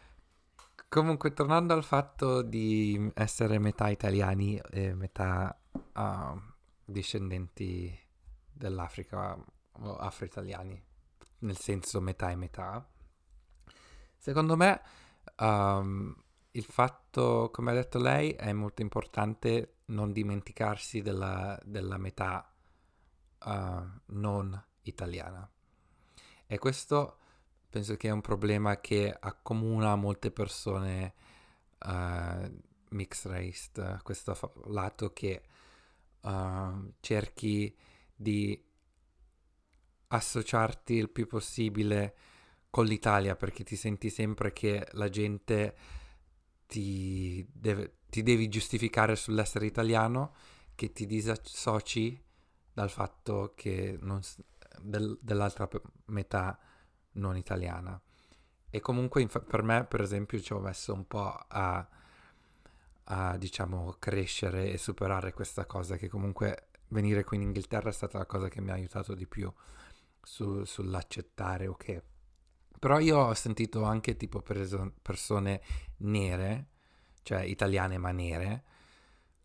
Comunque, tornando al fatto di essere metà italiani e metà ah, discendenti dell'Africa o afro-italiani, nel senso metà e metà, secondo me ehm, il fatto, come ha detto lei, è molto importante non dimenticarsi della, della metà eh, non italiana. E questo penso che è un problema che accomuna molte persone eh, mixed race, questo fa- lato che eh, cerchi di associarti il più possibile con l'Italia perché ti senti sempre che la gente ti, deve, ti devi giustificare sull'essere italiano, che ti disassoci dal fatto che non del- dell'altra metà non italiana. e comunque inf- per me, per esempio, ci ho messo un po' a, a, diciamo, crescere e superare questa cosa che comunque venire qui in Inghilterra è stata la cosa che mi ha aiutato di più su, sull'accettare, ok. Però io ho sentito anche tipo per persone nere, cioè italiane ma nere,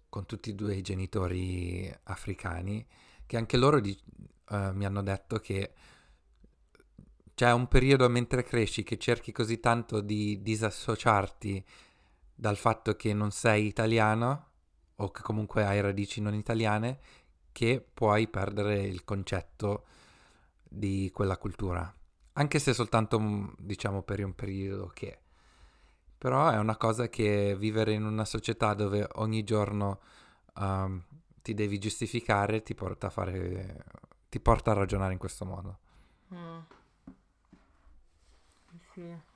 con tutti e due i genitori africani, che anche loro di, uh, mi hanno detto che c'è un periodo mentre cresci che cerchi così tanto di disassociarti dal fatto che non sei italiano o che comunque hai radici non italiane che puoi perdere il concetto di quella cultura. Anche se soltanto, mm, diciamo, per un periodo che... Però è una cosa che vivere in una società dove ogni giorno um, ti devi giustificare ti porta a fare... ti porta a ragionare in questo modo. Mm. Sì.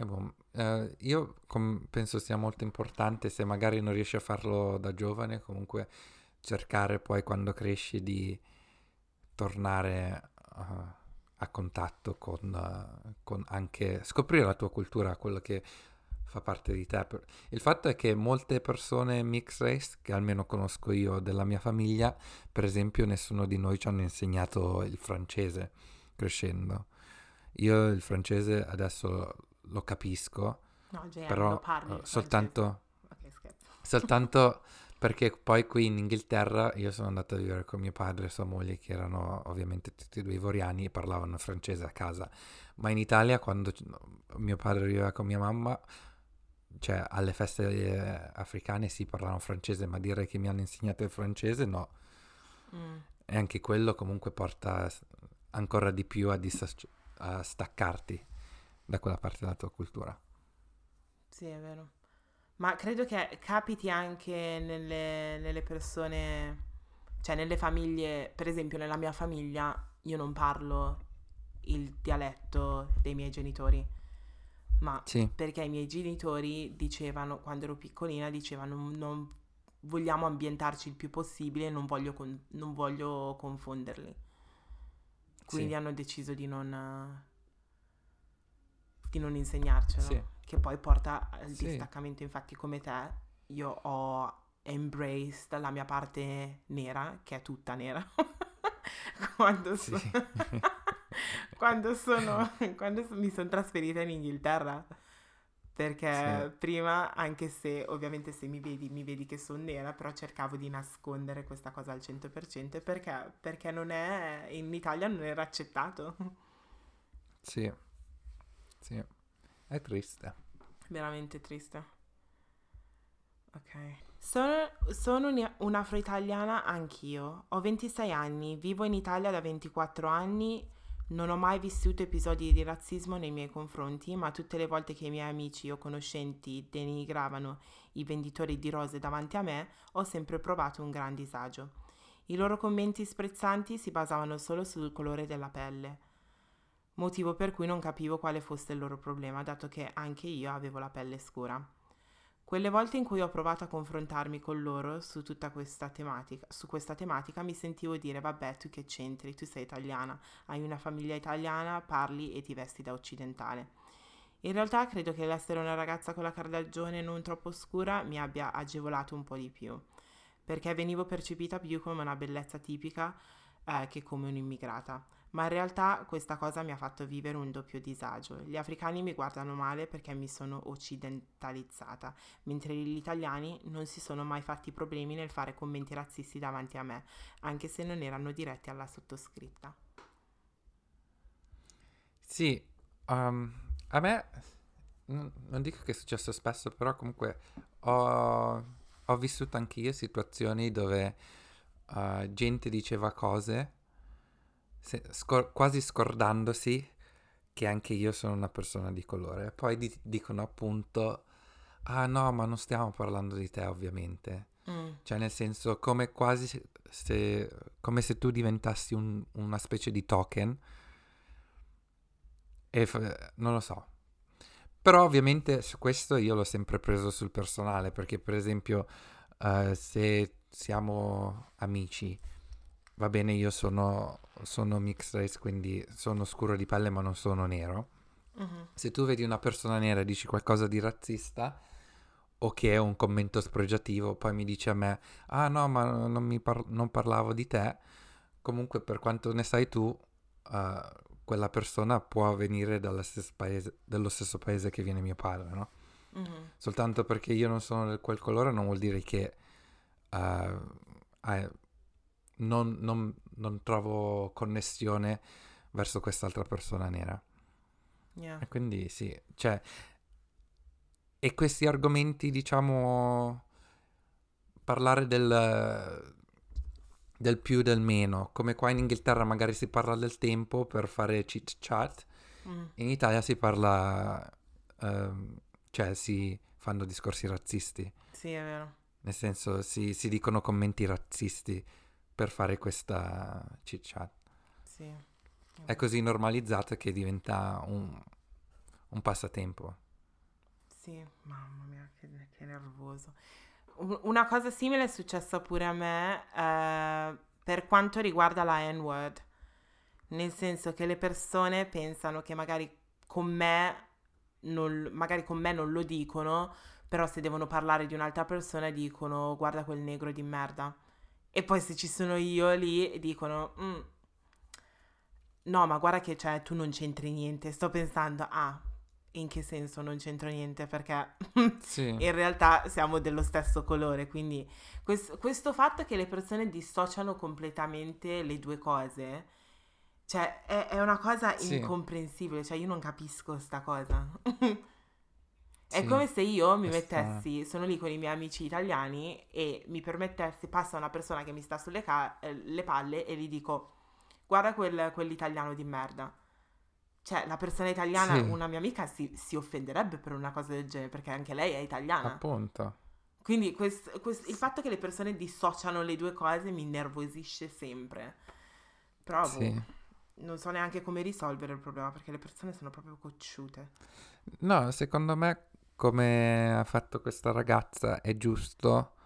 Eh, boh, eh, io com- penso sia molto importante se magari non riesci a farlo da giovane, comunque cercare poi quando cresci di tornare uh, a contatto con, uh, con, anche scoprire la tua cultura, quello che fa parte di te. Il fatto è che molte persone mixed race, che almeno conosco io della mia famiglia, per esempio nessuno di noi ci hanno insegnato il francese crescendo. Io il francese adesso lo capisco, no, Gian, però parli soltanto, okay, soltanto perché poi qui in Inghilterra io sono andato a vivere con mio padre e sua moglie che erano ovviamente tutti e due ivoriani e parlavano francese a casa, ma in Italia quando mio padre viveva con mia mamma cioè alle feste eh, africane si parlavano francese, ma dire che mi hanno insegnato il francese no. Mm. E anche quello comunque porta ancora di più a, disasci- a staccarti da quella parte della tua cultura. Sì, è vero. Ma credo che capiti anche nelle, nelle persone, cioè nelle famiglie, per esempio nella mia famiglia io non parlo il dialetto dei miei genitori, ma sì. perché i miei genitori dicevano, quando ero piccolina, dicevano non vogliamo ambientarci il più possibile, non voglio, con, non voglio confonderli. Quindi sì. hanno deciso di non, di non insegnarcelo. Sì. Che poi porta al sì. distaccamento. Infatti, come te, io ho embraced la mia parte nera, che è tutta nera. quando, so- quando, sono, quando mi sono trasferita in Inghilterra perché sì. prima, anche se ovviamente se mi vedi, mi vedi che sono nera, però cercavo di nascondere questa cosa al 100% perché, perché non è, in Italia non era accettato. Sì, sì, è triste. Veramente triste. Ok. Sono, sono un'afro-italiana anch'io. Ho 26 anni, vivo in Italia da 24 anni non ho mai vissuto episodi di razzismo nei miei confronti, ma tutte le volte che i miei amici o conoscenti denigravano i venditori di rose davanti a me, ho sempre provato un gran disagio. I loro commenti sprezzanti si basavano solo sul colore della pelle, motivo per cui non capivo quale fosse il loro problema, dato che anche io avevo la pelle scura. Quelle volte in cui ho provato a confrontarmi con loro su tutta questa tematica, su questa tematica mi sentivo dire vabbè tu che c'entri, tu sei italiana, hai una famiglia italiana, parli e ti vesti da occidentale. In realtà credo che l'essere una ragazza con la carnagione non troppo scura mi abbia agevolato un po' di più, perché venivo percepita più come una bellezza tipica eh, che come un'immigrata ma in realtà questa cosa mi ha fatto vivere un doppio disagio. Gli africani mi guardano male perché mi sono occidentalizzata, mentre gli italiani non si sono mai fatti problemi nel fare commenti razzisti davanti a me, anche se non erano diretti alla sottoscritta. Sì, um, a me non dico che è successo spesso, però comunque ho, ho vissuto anche io situazioni dove uh, gente diceva cose se, scor- quasi scordandosi che anche io sono una persona di colore. Poi di- dicono appunto, ah no, ma non stiamo parlando di te ovviamente. Mm. Cioè nel senso come quasi se, come se tu diventassi un, una specie di token. E f- non lo so. Però ovviamente su questo io l'ho sempre preso sul personale perché per esempio uh, se siamo amici va bene, io sono, sono mixed race, quindi sono scuro di pelle ma non sono nero. Mhm. Se tu vedi una persona nera e dici qualcosa di razzista o che è un commento spregiativo, poi mi dici a me, ah no, ma non, mi par- non parlavo di te, comunque per quanto ne sai tu, eh, quella persona può venire dallo stesso paese, dello stesso paese che viene mio padre, no? Mhm. Soltanto perché io non sono di quel colore non vuol dire che eh, non, non- non trovo connessione verso quest'altra persona nera. Yeah. E quindi sì, cioè, e questi argomenti, diciamo, parlare del, del più del meno, come qua in Inghilterra magari si parla del tempo per fare chit chat, Mm. in Italia si parla, ehm, cioè si fanno discorsi razzisti, Sì, è vero. nel senso si, si dicono commenti razzisti per fare questa chit chat. Sì. È così normalizzato che diventa un, un passatempo. Sì, mamma mia, che, che nervoso. Una cosa simile è successa pure a me eh, per quanto riguarda la N-word. Nel senso che le persone pensano che magari con me non, magari con me non lo dicono, però se devono parlare di un'altra persona dicono guarda quel negro di merda. E poi se ci sono io lì dicono "Mm, no, ma guarda che cioè, tu non c'entri niente. Sto pensando, ah, in che senso non c'entro niente? Perché Sì. in realtà siamo dello stesso colore, quindi quest- questo fatto che le persone dissociano completamente le due cose, cioè è, è una cosa Sì. incomprensibile, cioè io non capisco sta cosa. È Sì, come se io mi mettessi, sono lì con i miei amici italiani e mi permettessi, passa una persona che mi sta sulle ca- eh, le palle e gli dico, guarda quel, quell'italiano di merda. Cioè, la persona italiana, Sì. una mia amica si, si offenderebbe per una cosa del genere, perché anche lei è italiana. Appunto. Quindi quest- quest- il fatto che le persone dissociano le due cose mi innervosisce sempre. Però boh, Sì. non so neanche come risolvere il problema, perché le persone sono proprio cocciute. No, secondo me, come ha fatto questa ragazza, è giusto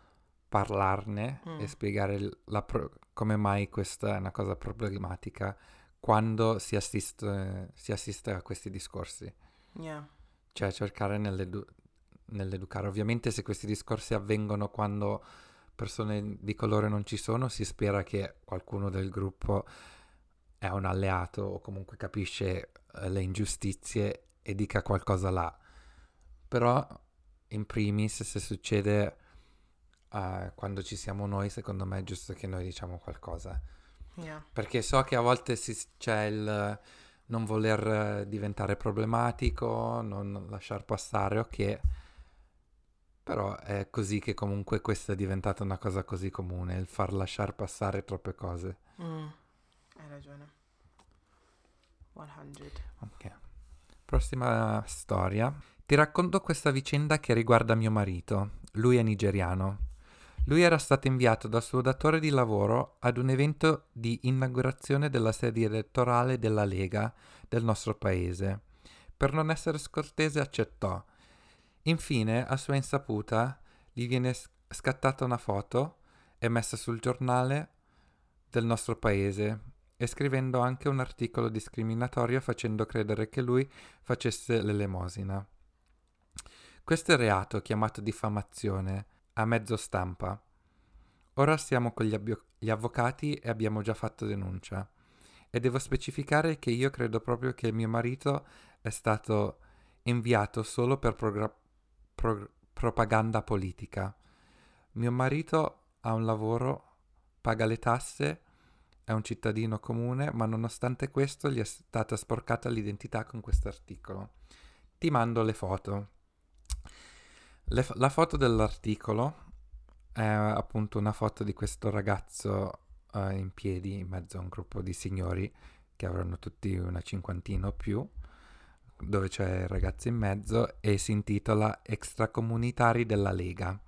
parlarne Mm. e spiegare pro- come mai questa è una cosa problematica quando si assiste, si assiste a questi discorsi. Yeah. Cioè cercare nell'edu- nell'educare. Ovviamente se questi discorsi avvengono quando persone di colore non ci sono, si spera che qualcuno del gruppo è un alleato o comunque capisce eh, le ingiustizie e dica qualcosa là. Però in primis se succede eh, quando ci siamo noi, secondo me è giusto che noi diciamo qualcosa. Yeah. Perché so che a volte si- c'è il non voler diventare problematico, non lasciar passare, ok. Però è così che comunque questa è diventata una cosa così comune, il far lasciar passare troppe cose. Mm. Hai ragione. 100. Ok. Prossima storia. Ti racconto questa vicenda che riguarda mio marito. Lui è nigeriano. Lui era stato inviato dal suo datore di lavoro ad un evento di inaugurazione della sede elettorale della Lega del nostro paese. Per non essere scortese accettò. Infine, a sua insaputa, gli viene scattata una foto e messa sul giornale del nostro paese e scrivendo anche un articolo discriminatorio facendo credere che lui facesse l'elemosina. Questo è reato chiamato diffamazione a mezzo stampa. Ora siamo con gli, abbio- gli avvocati e abbiamo già fatto denuncia. E devo specificare che io credo proprio che mio marito è stato inviato solo per progra- pro- propaganda politica. Mio marito ha un lavoro, paga le tasse, è un cittadino comune, ma nonostante questo gli è stata sporcata l'identità con questo articolo. Ti mando le foto. Le la foto dell'articolo è appunto una foto di questo ragazzo eh, in piedi in mezzo a un gruppo di signori che avranno tutti una cinquantina o più, dove c'è il ragazzo in mezzo e si intitola Extracomunitari della Lega.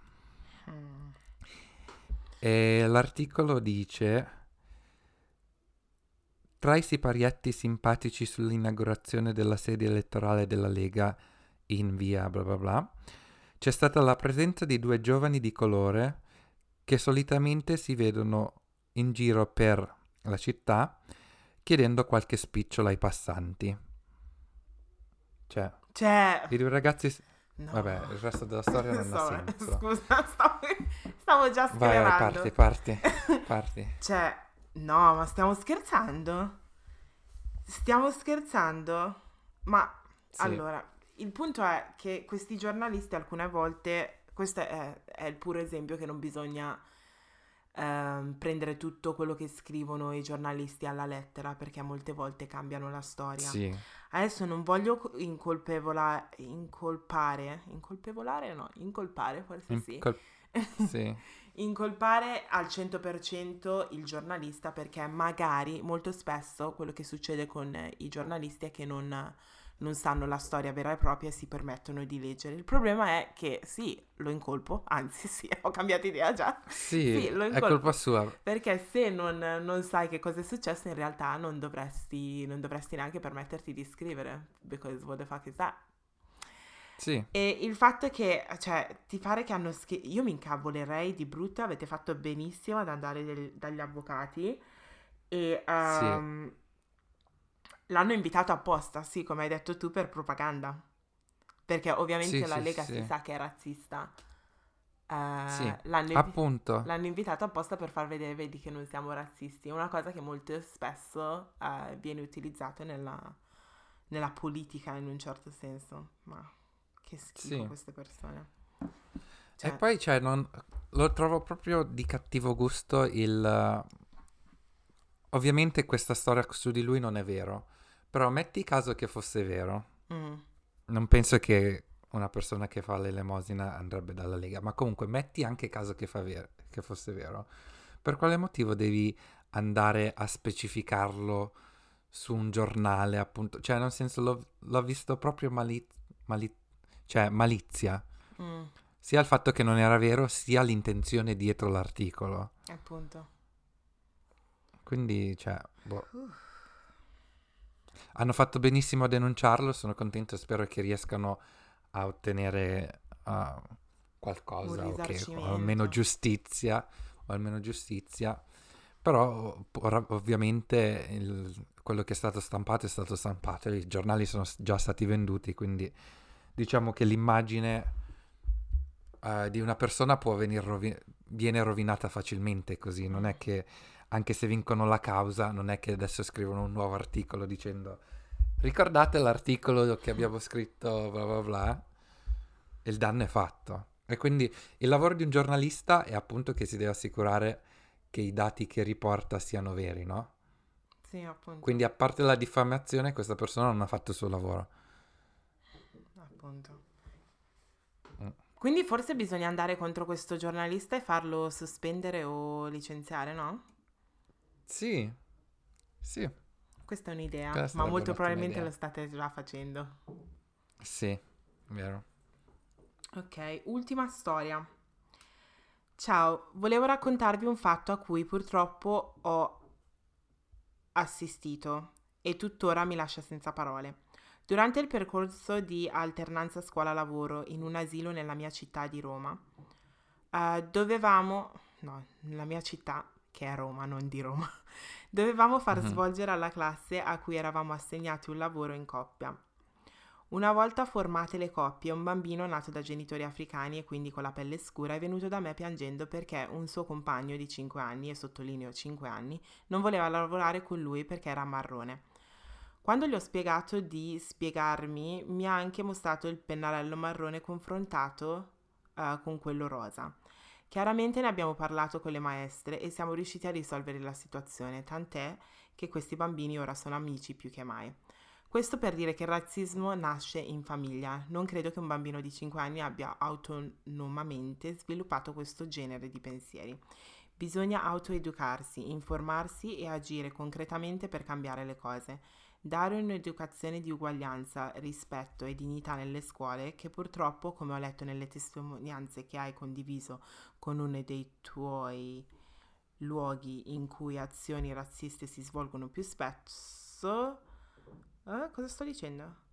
E l'articolo dice: Tra i siparietti simpatici sull'inaugurazione della sede elettorale della Lega in via bla bla bla, c'è stata la presenza di due giovani di colore che solitamente si vedono in giro per la città chiedendo qualche spicciolo ai passanti. Cioè, Cioè, i due ragazzi... no. Vabbè, il resto della storia non ha Insomma, senso. Scusa, stavo, stavo già Vai, vai, sclerando. parti, parti, parti. Cioè, no, ma stiamo scherzando? Stiamo scherzando? Ma Sì. allora, il punto è che questi giornalisti alcune volte, questo è, è il puro esempio che non bisogna ehm, prendere tutto quello che scrivono i giornalisti alla lettera, perché molte volte cambiano la storia. Sì, Adesso non voglio co- incolpevola- incolpare, incolpevolare no, incolpare forse sì. Incol- sì, Incolpare al 100% il giornalista perché magari molto spesso quello che succede con eh, i giornalisti è che non, non sanno la storia vera e propria e si permettono di leggere. Il problema è che sì, lo incolpo, anzi sì, ho cambiato idea già, sì, Sì, lo è incolpo. colpa sua. perché se non, non sai che cosa è successo in realtà non dovresti, non dovresti neanche permetterti di scrivere, because what the fuck is that? Sì, E il fatto è che, cioè, ti pare che hanno scritto... Io mi incavolerei di brutto, avete fatto benissimo ad andare del- dagli avvocati e ehm, l'hanno invitato apposta, sì, come hai detto tu, per propaganda. Perché ovviamente Sì, la sì, Lega sì. si sa che è razzista. Eh, Sì, l'hanno, invi- appunto. l'hanno invitato apposta per far vedere, vedi, che non siamo razzisti. Una cosa che molto spesso eh, viene utilizzato nella, nella politica in un certo senso. Ma che schifo queste persone. E Cioè, poi, cioè, non... lo trovo proprio di cattivo gusto il... Ovviamente questa storia su di lui non è vero, però metti caso che fosse vero. mm, Non penso che una persona che fa l'elemosina andrebbe dalla Lega, ma comunque metti anche caso che, fa ver- che fosse vero. Per quale motivo devi andare a specificarlo su un giornale, appunto? Cioè, nel senso, l'ho, l'ho visto proprio mali- mali- cioè, malizia. mm, Sia il fatto che non era vero, sia l'intenzione dietro l'articolo. appunto. Quindi, cioè, boh. Hanno fatto benissimo a denunciarlo, sono contento, spero che riescano a ottenere uh, qualcosa, o, che- o almeno giustizia, o almeno giustizia. Però ovviamente il- quello che è stato stampato è stato stampato, i giornali sono già stati venduti, quindi diciamo che l'immagine eh, di una persona può venire rovi- viene rovinata facilmente così, non è che anche se vincono la causa, non è che adesso scrivono un nuovo articolo dicendo ricordate l'articolo che abbiamo scritto bla bla bla, e il danno è fatto. E quindi il lavoro di un giornalista è appunto che si deve assicurare che i dati che riporta siano veri, no? Sì, appunto. Quindi a parte la diffamazione, questa persona non ha fatto il suo lavoro. appunto. Mm. Quindi forse bisogna andare contro questo giornalista e farlo sospendere o licenziare, no? Sì, sì, Questa è un'idea, Questa ma molto probabilmente lo state già facendo. sì, vero. Ok, ultima storia. Ciao, volevo raccontarvi un fatto a cui purtroppo ho assistito e tuttora mi lascia senza parole. Durante il percorso di alternanza scuola-lavoro in un asilo nella mia città di Roma, eh, dovevamo, no, nella mia città, che è Roma, non di Roma, dovevamo far Mhm. svolgere alla classe a cui eravamo assegnati un lavoro in coppia. Una volta formate le coppie, un bambino nato da genitori africani e quindi con la pelle scura è venuto da me piangendo perché un suo compagno di 5 anni, e sottolineo 5 anni, non voleva lavorare con lui perché era marrone. Quando gli ho spiegato di spiegarmi, mi ha anche mostrato il pennarello marrone confrontato eh, con quello rosa. Chiaramente ne abbiamo parlato con le maestre e siamo riusciti a risolvere la situazione, tant'è che questi bambini ora sono amici più che mai. Questo per dire che il razzismo nasce in famiglia. Non credo che un bambino di 5 anni abbia autonomamente sviluppato questo genere di pensieri. Bisogna autoeducarsi, informarsi e agire concretamente per cambiare le cose. Dare un'educazione di uguaglianza, rispetto e dignità nelle scuole che purtroppo, come ho letto nelle testimonianze che hai condiviso con uno dei tuoi luoghi in cui azioni razziste si svolgono più spesso... Eh, cosa sto dicendo?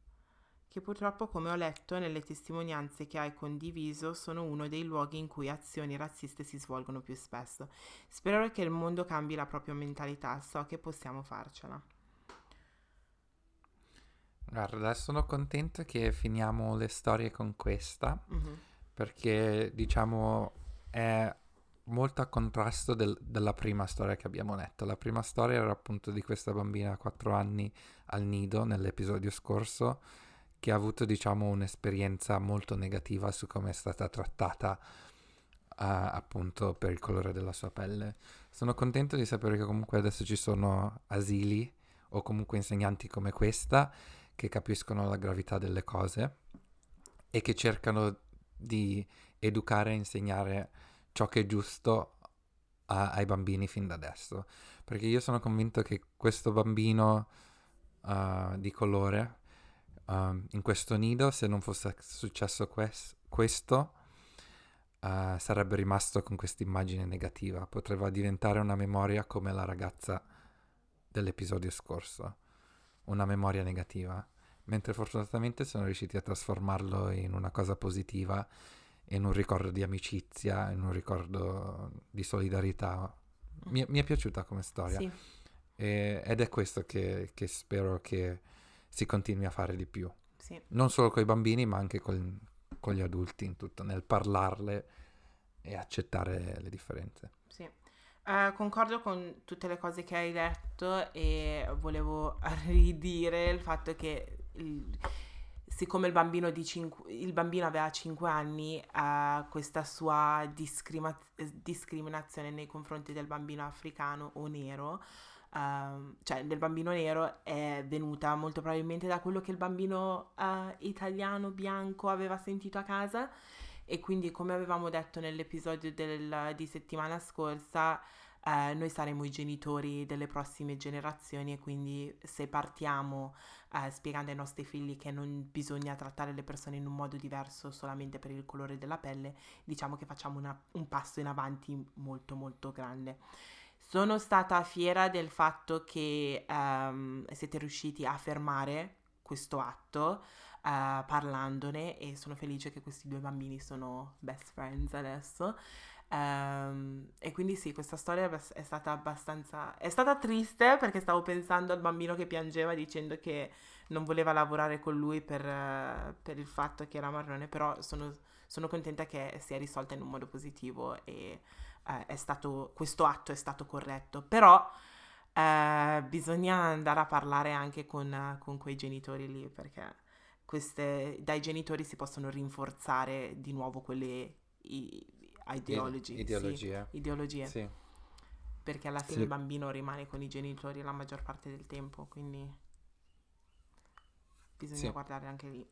che purtroppo, come ho letto nelle testimonianze che hai condiviso, sono uno dei luoghi in cui azioni razziste si svolgono più spesso. Spero che il mondo cambi la propria mentalità, so che possiamo farcela. Guarda, sono contento che finiamo le storie con questa, Mhm. perché diciamo è molto a contrasto del- della prima storia che abbiamo letto. La prima storia era appunto di questa bambina a 4 anni al nido nell'episodio scorso, che ha avuto diciamo un'esperienza molto negativa su come è stata trattata eh, appunto per il colore della sua pelle. Sono contento di sapere che comunque adesso ci sono asili o comunque insegnanti come questa che capiscono la gravità delle cose e che cercano di educare e insegnare ciò che è giusto a- ai bambini fin da adesso. Perché io sono convinto che questo bambino uh, di colore um, in questo nido, se non fosse successo ques- questo, uh, sarebbe rimasto con questa immagine negativa. Potrebbe diventare una memoria come la ragazza dell'episodio scorso, una memoria negativa. Mentre fortunatamente sono riusciti a trasformarlo in una cosa positiva, in un ricordo di amicizia, in un ricordo di solidarietà. Mi, mi è piaciuta come storia. Sì, E- ed è questo che, che spero che si continui a fare di più. sì. Non solo con i bambini, ma anche con, con gli adulti in tutto, nel parlarle e accettare le differenze. Sì. Eh, concordo con tutte le cose che hai detto e volevo ridire il fatto che il- siccome il bambino, cinque- il bambino aveva 5 anni, eh, questa sua discrima- discriminazione nei confronti del bambino africano o nero, ehm, cioè del bambino nero, è venuta molto probabilmente da quello che il bambino eh, italiano bianco aveva sentito a casa e quindi come avevamo detto nell'episodio del- di settimana scorsa, eh, noi saremo i genitori delle prossime generazioni e quindi se partiamo eh, spiegando ai nostri figli che non bisogna trattare le persone in un modo diverso solamente per il colore della pelle, diciamo che facciamo una- un passo in avanti molto molto grande. Sono stata fiera del fatto che ehm, siete riusciti a fermare questo atto eh, parlandone e sono felice che questi due bambini sono best friends adesso. Ehm, e quindi sì, questa storia è stata abbastanza... è stata triste perché stavo pensando al bambino che piangeva dicendo che non voleva lavorare con lui per, eh, per il fatto che era marrone, però sono, sono contenta che sia risolta in un modo positivo e è stato, questo atto è stato corretto. Però eh, bisogna andare a parlare anche con, con quei genitori lì perché queste, dai genitori si possono rinforzare di nuovo quelle i- ideology, sì, ideologie. ideologie, Sì. perché alla fine Sì. il bambino rimane con i genitori la maggior parte del tempo, quindi bisogna guardare anche lì.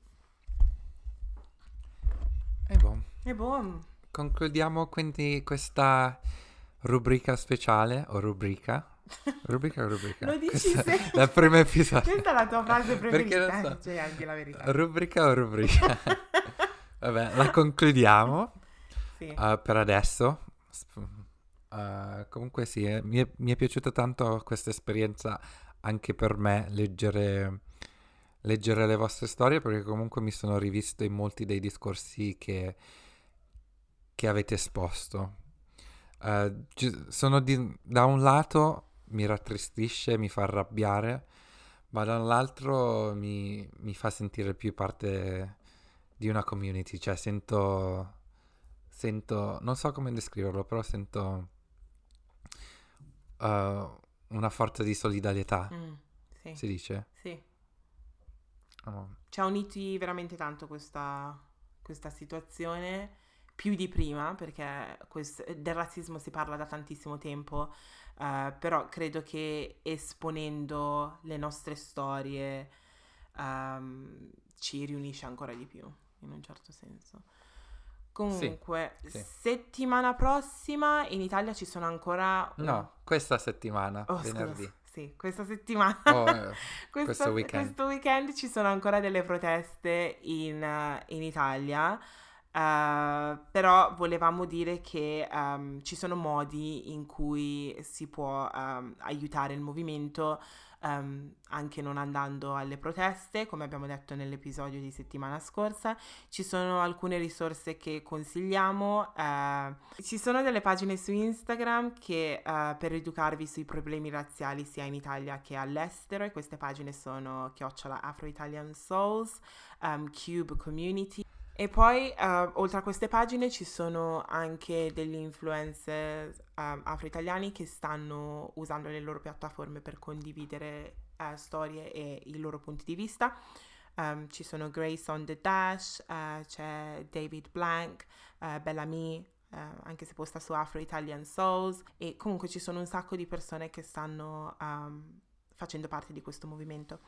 E boh, E boh, concludiamo quindi questa rubrica speciale o rubrica. Rubrica o rubrica? Lo dici Questa sempre. è il primo episodio. questa è la tua frase Perché preferita, non so. cioè anche la verità. Rubrica o rubrica? Vabbè, la concludiamo Sì. uh, per adesso. Uh, comunque sì, eh, mi, è, mi è piaciuta tanto questa esperienza anche per me leggere, leggere le vostre storie perché comunque mi sono rivisto in molti dei discorsi che, che avete esposto. Uh, ci- sono di- da un lato mi rattristisce, mi fa arrabbiare, ma dall'altro mi, mi fa sentire più parte di una community, cioè sento, sento, non so come descriverlo, però sento uh, una forza di solidarietà, Mm, sì, si dice? sì. Oh, Ci ha uniti veramente tanto questa, questa situazione, più di prima, perché quest- del razzismo si parla da tantissimo tempo, eh, però credo che esponendo le nostre storie ehm, ci riunisce ancora di più, in un certo senso. Comunque, sì. settimana prossima in Italia ci sono ancora... un- No, questa settimana, Oh, scusa, venerdì. sì, questa settimana. Oh, eh, Questo, questo weekend. questo weekend ci sono ancora delle proteste in, eh, in Italia, eh, però volevamo dire che ehm, ci sono modi in cui si può ehm, aiutare il movimento um, anche non andando alle proteste, come abbiamo detto nell'episodio di settimana scorsa. Ci sono alcune risorse che consigliamo. Uh, ci sono delle pagine su Instagram che uh, per educarvi sui problemi razziali sia in Italia che all'estero e queste pagine sono chiocciola Afro Italian Souls, um, Cube Community. E poi, uh, oltre a queste pagine, ci sono anche degli influencer uh, afro-italiani che stanno usando le loro piattaforme per condividere uh, storie e i loro punti di vista. Um, ci sono Grace on the Dash, c'è David Blank, Bellamy, anche se posta su Afro Italian Souls, e comunque ci sono un sacco di persone che stanno um, facendo parte di questo movimento.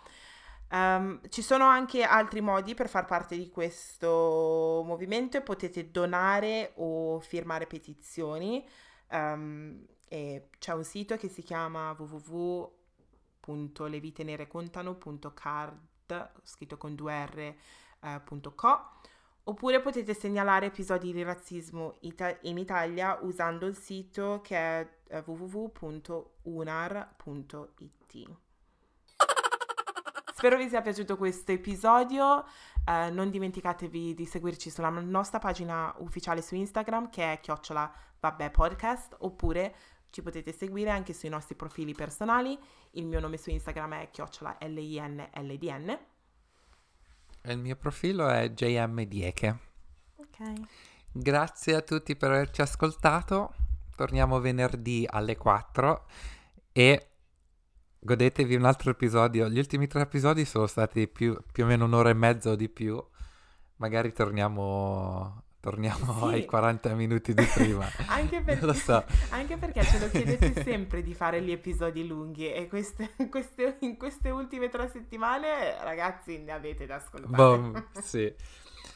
Um, ci sono anche altri modi per far parte di questo movimento potete donare o firmare petizioni. Um, c'è un sito che si chiama www.levitenerecontano.card, scritto con due R, uh, co. Oppure potete segnalare episodi di razzismo ita- in Italia usando il sito che è uh, www.unar.it. Spero vi sia piaciuto questo episodio. Uh, non dimenticatevi di seguirci sulla nostra pagina ufficiale su Instagram che è chiocciola vabbè podcast oppure ci potete seguire anche sui nostri profili personali. Il mio nome su Instagram è chiocciola L-I-N-L-D-N. E il mio profilo è JM Dieke. Ok. Grazie a tutti per averci ascoltato. Torniamo venerdì alle 4 e godetevi un altro episodio. Gli ultimi tre episodi sono stati più, più o meno un'ora e mezza o di più. Magari torniamo, torniamo sì. ai 40 minuti di prima. anche, perché, so. anche, perché, ce lo chiedete sempre di fare gli episodi lunghi e queste, queste, in queste ultime tre settimane, ragazzi, ne avete da ascoltare. Boom, sì.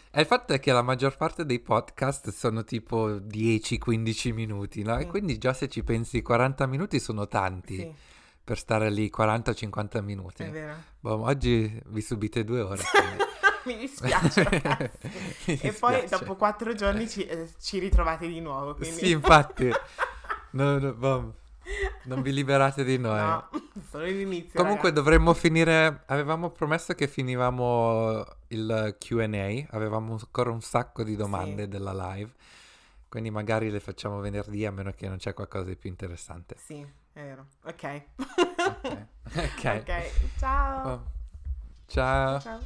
E il fatto è che la maggior parte dei podcast sono tipo 10-15 minuti, no? Mm. E quindi già se ci pensi 40 minuti sono tanti. Sì per stare lì 40-50 minuti. È vero. Boh, oggi vi subite due ore. Mi dispiace, Mi e poi dopo quattro giorni ci, eh, ci ritrovate di nuovo. Quindi. Sì, infatti. no, no, boh. Non vi liberate di noi. No, solo l'inizio. Comunque ragazzi. dovremmo finire. Avevamo promesso che finivamo il QA. Avevamo ancora un sacco di domande sì. della live. Quindi magari le facciamo venerdì a meno che non c'è qualcosa di più interessante. Sì. Vero. Ok. Ok. Ok. Ciao. Oh. Ciao. Ciao.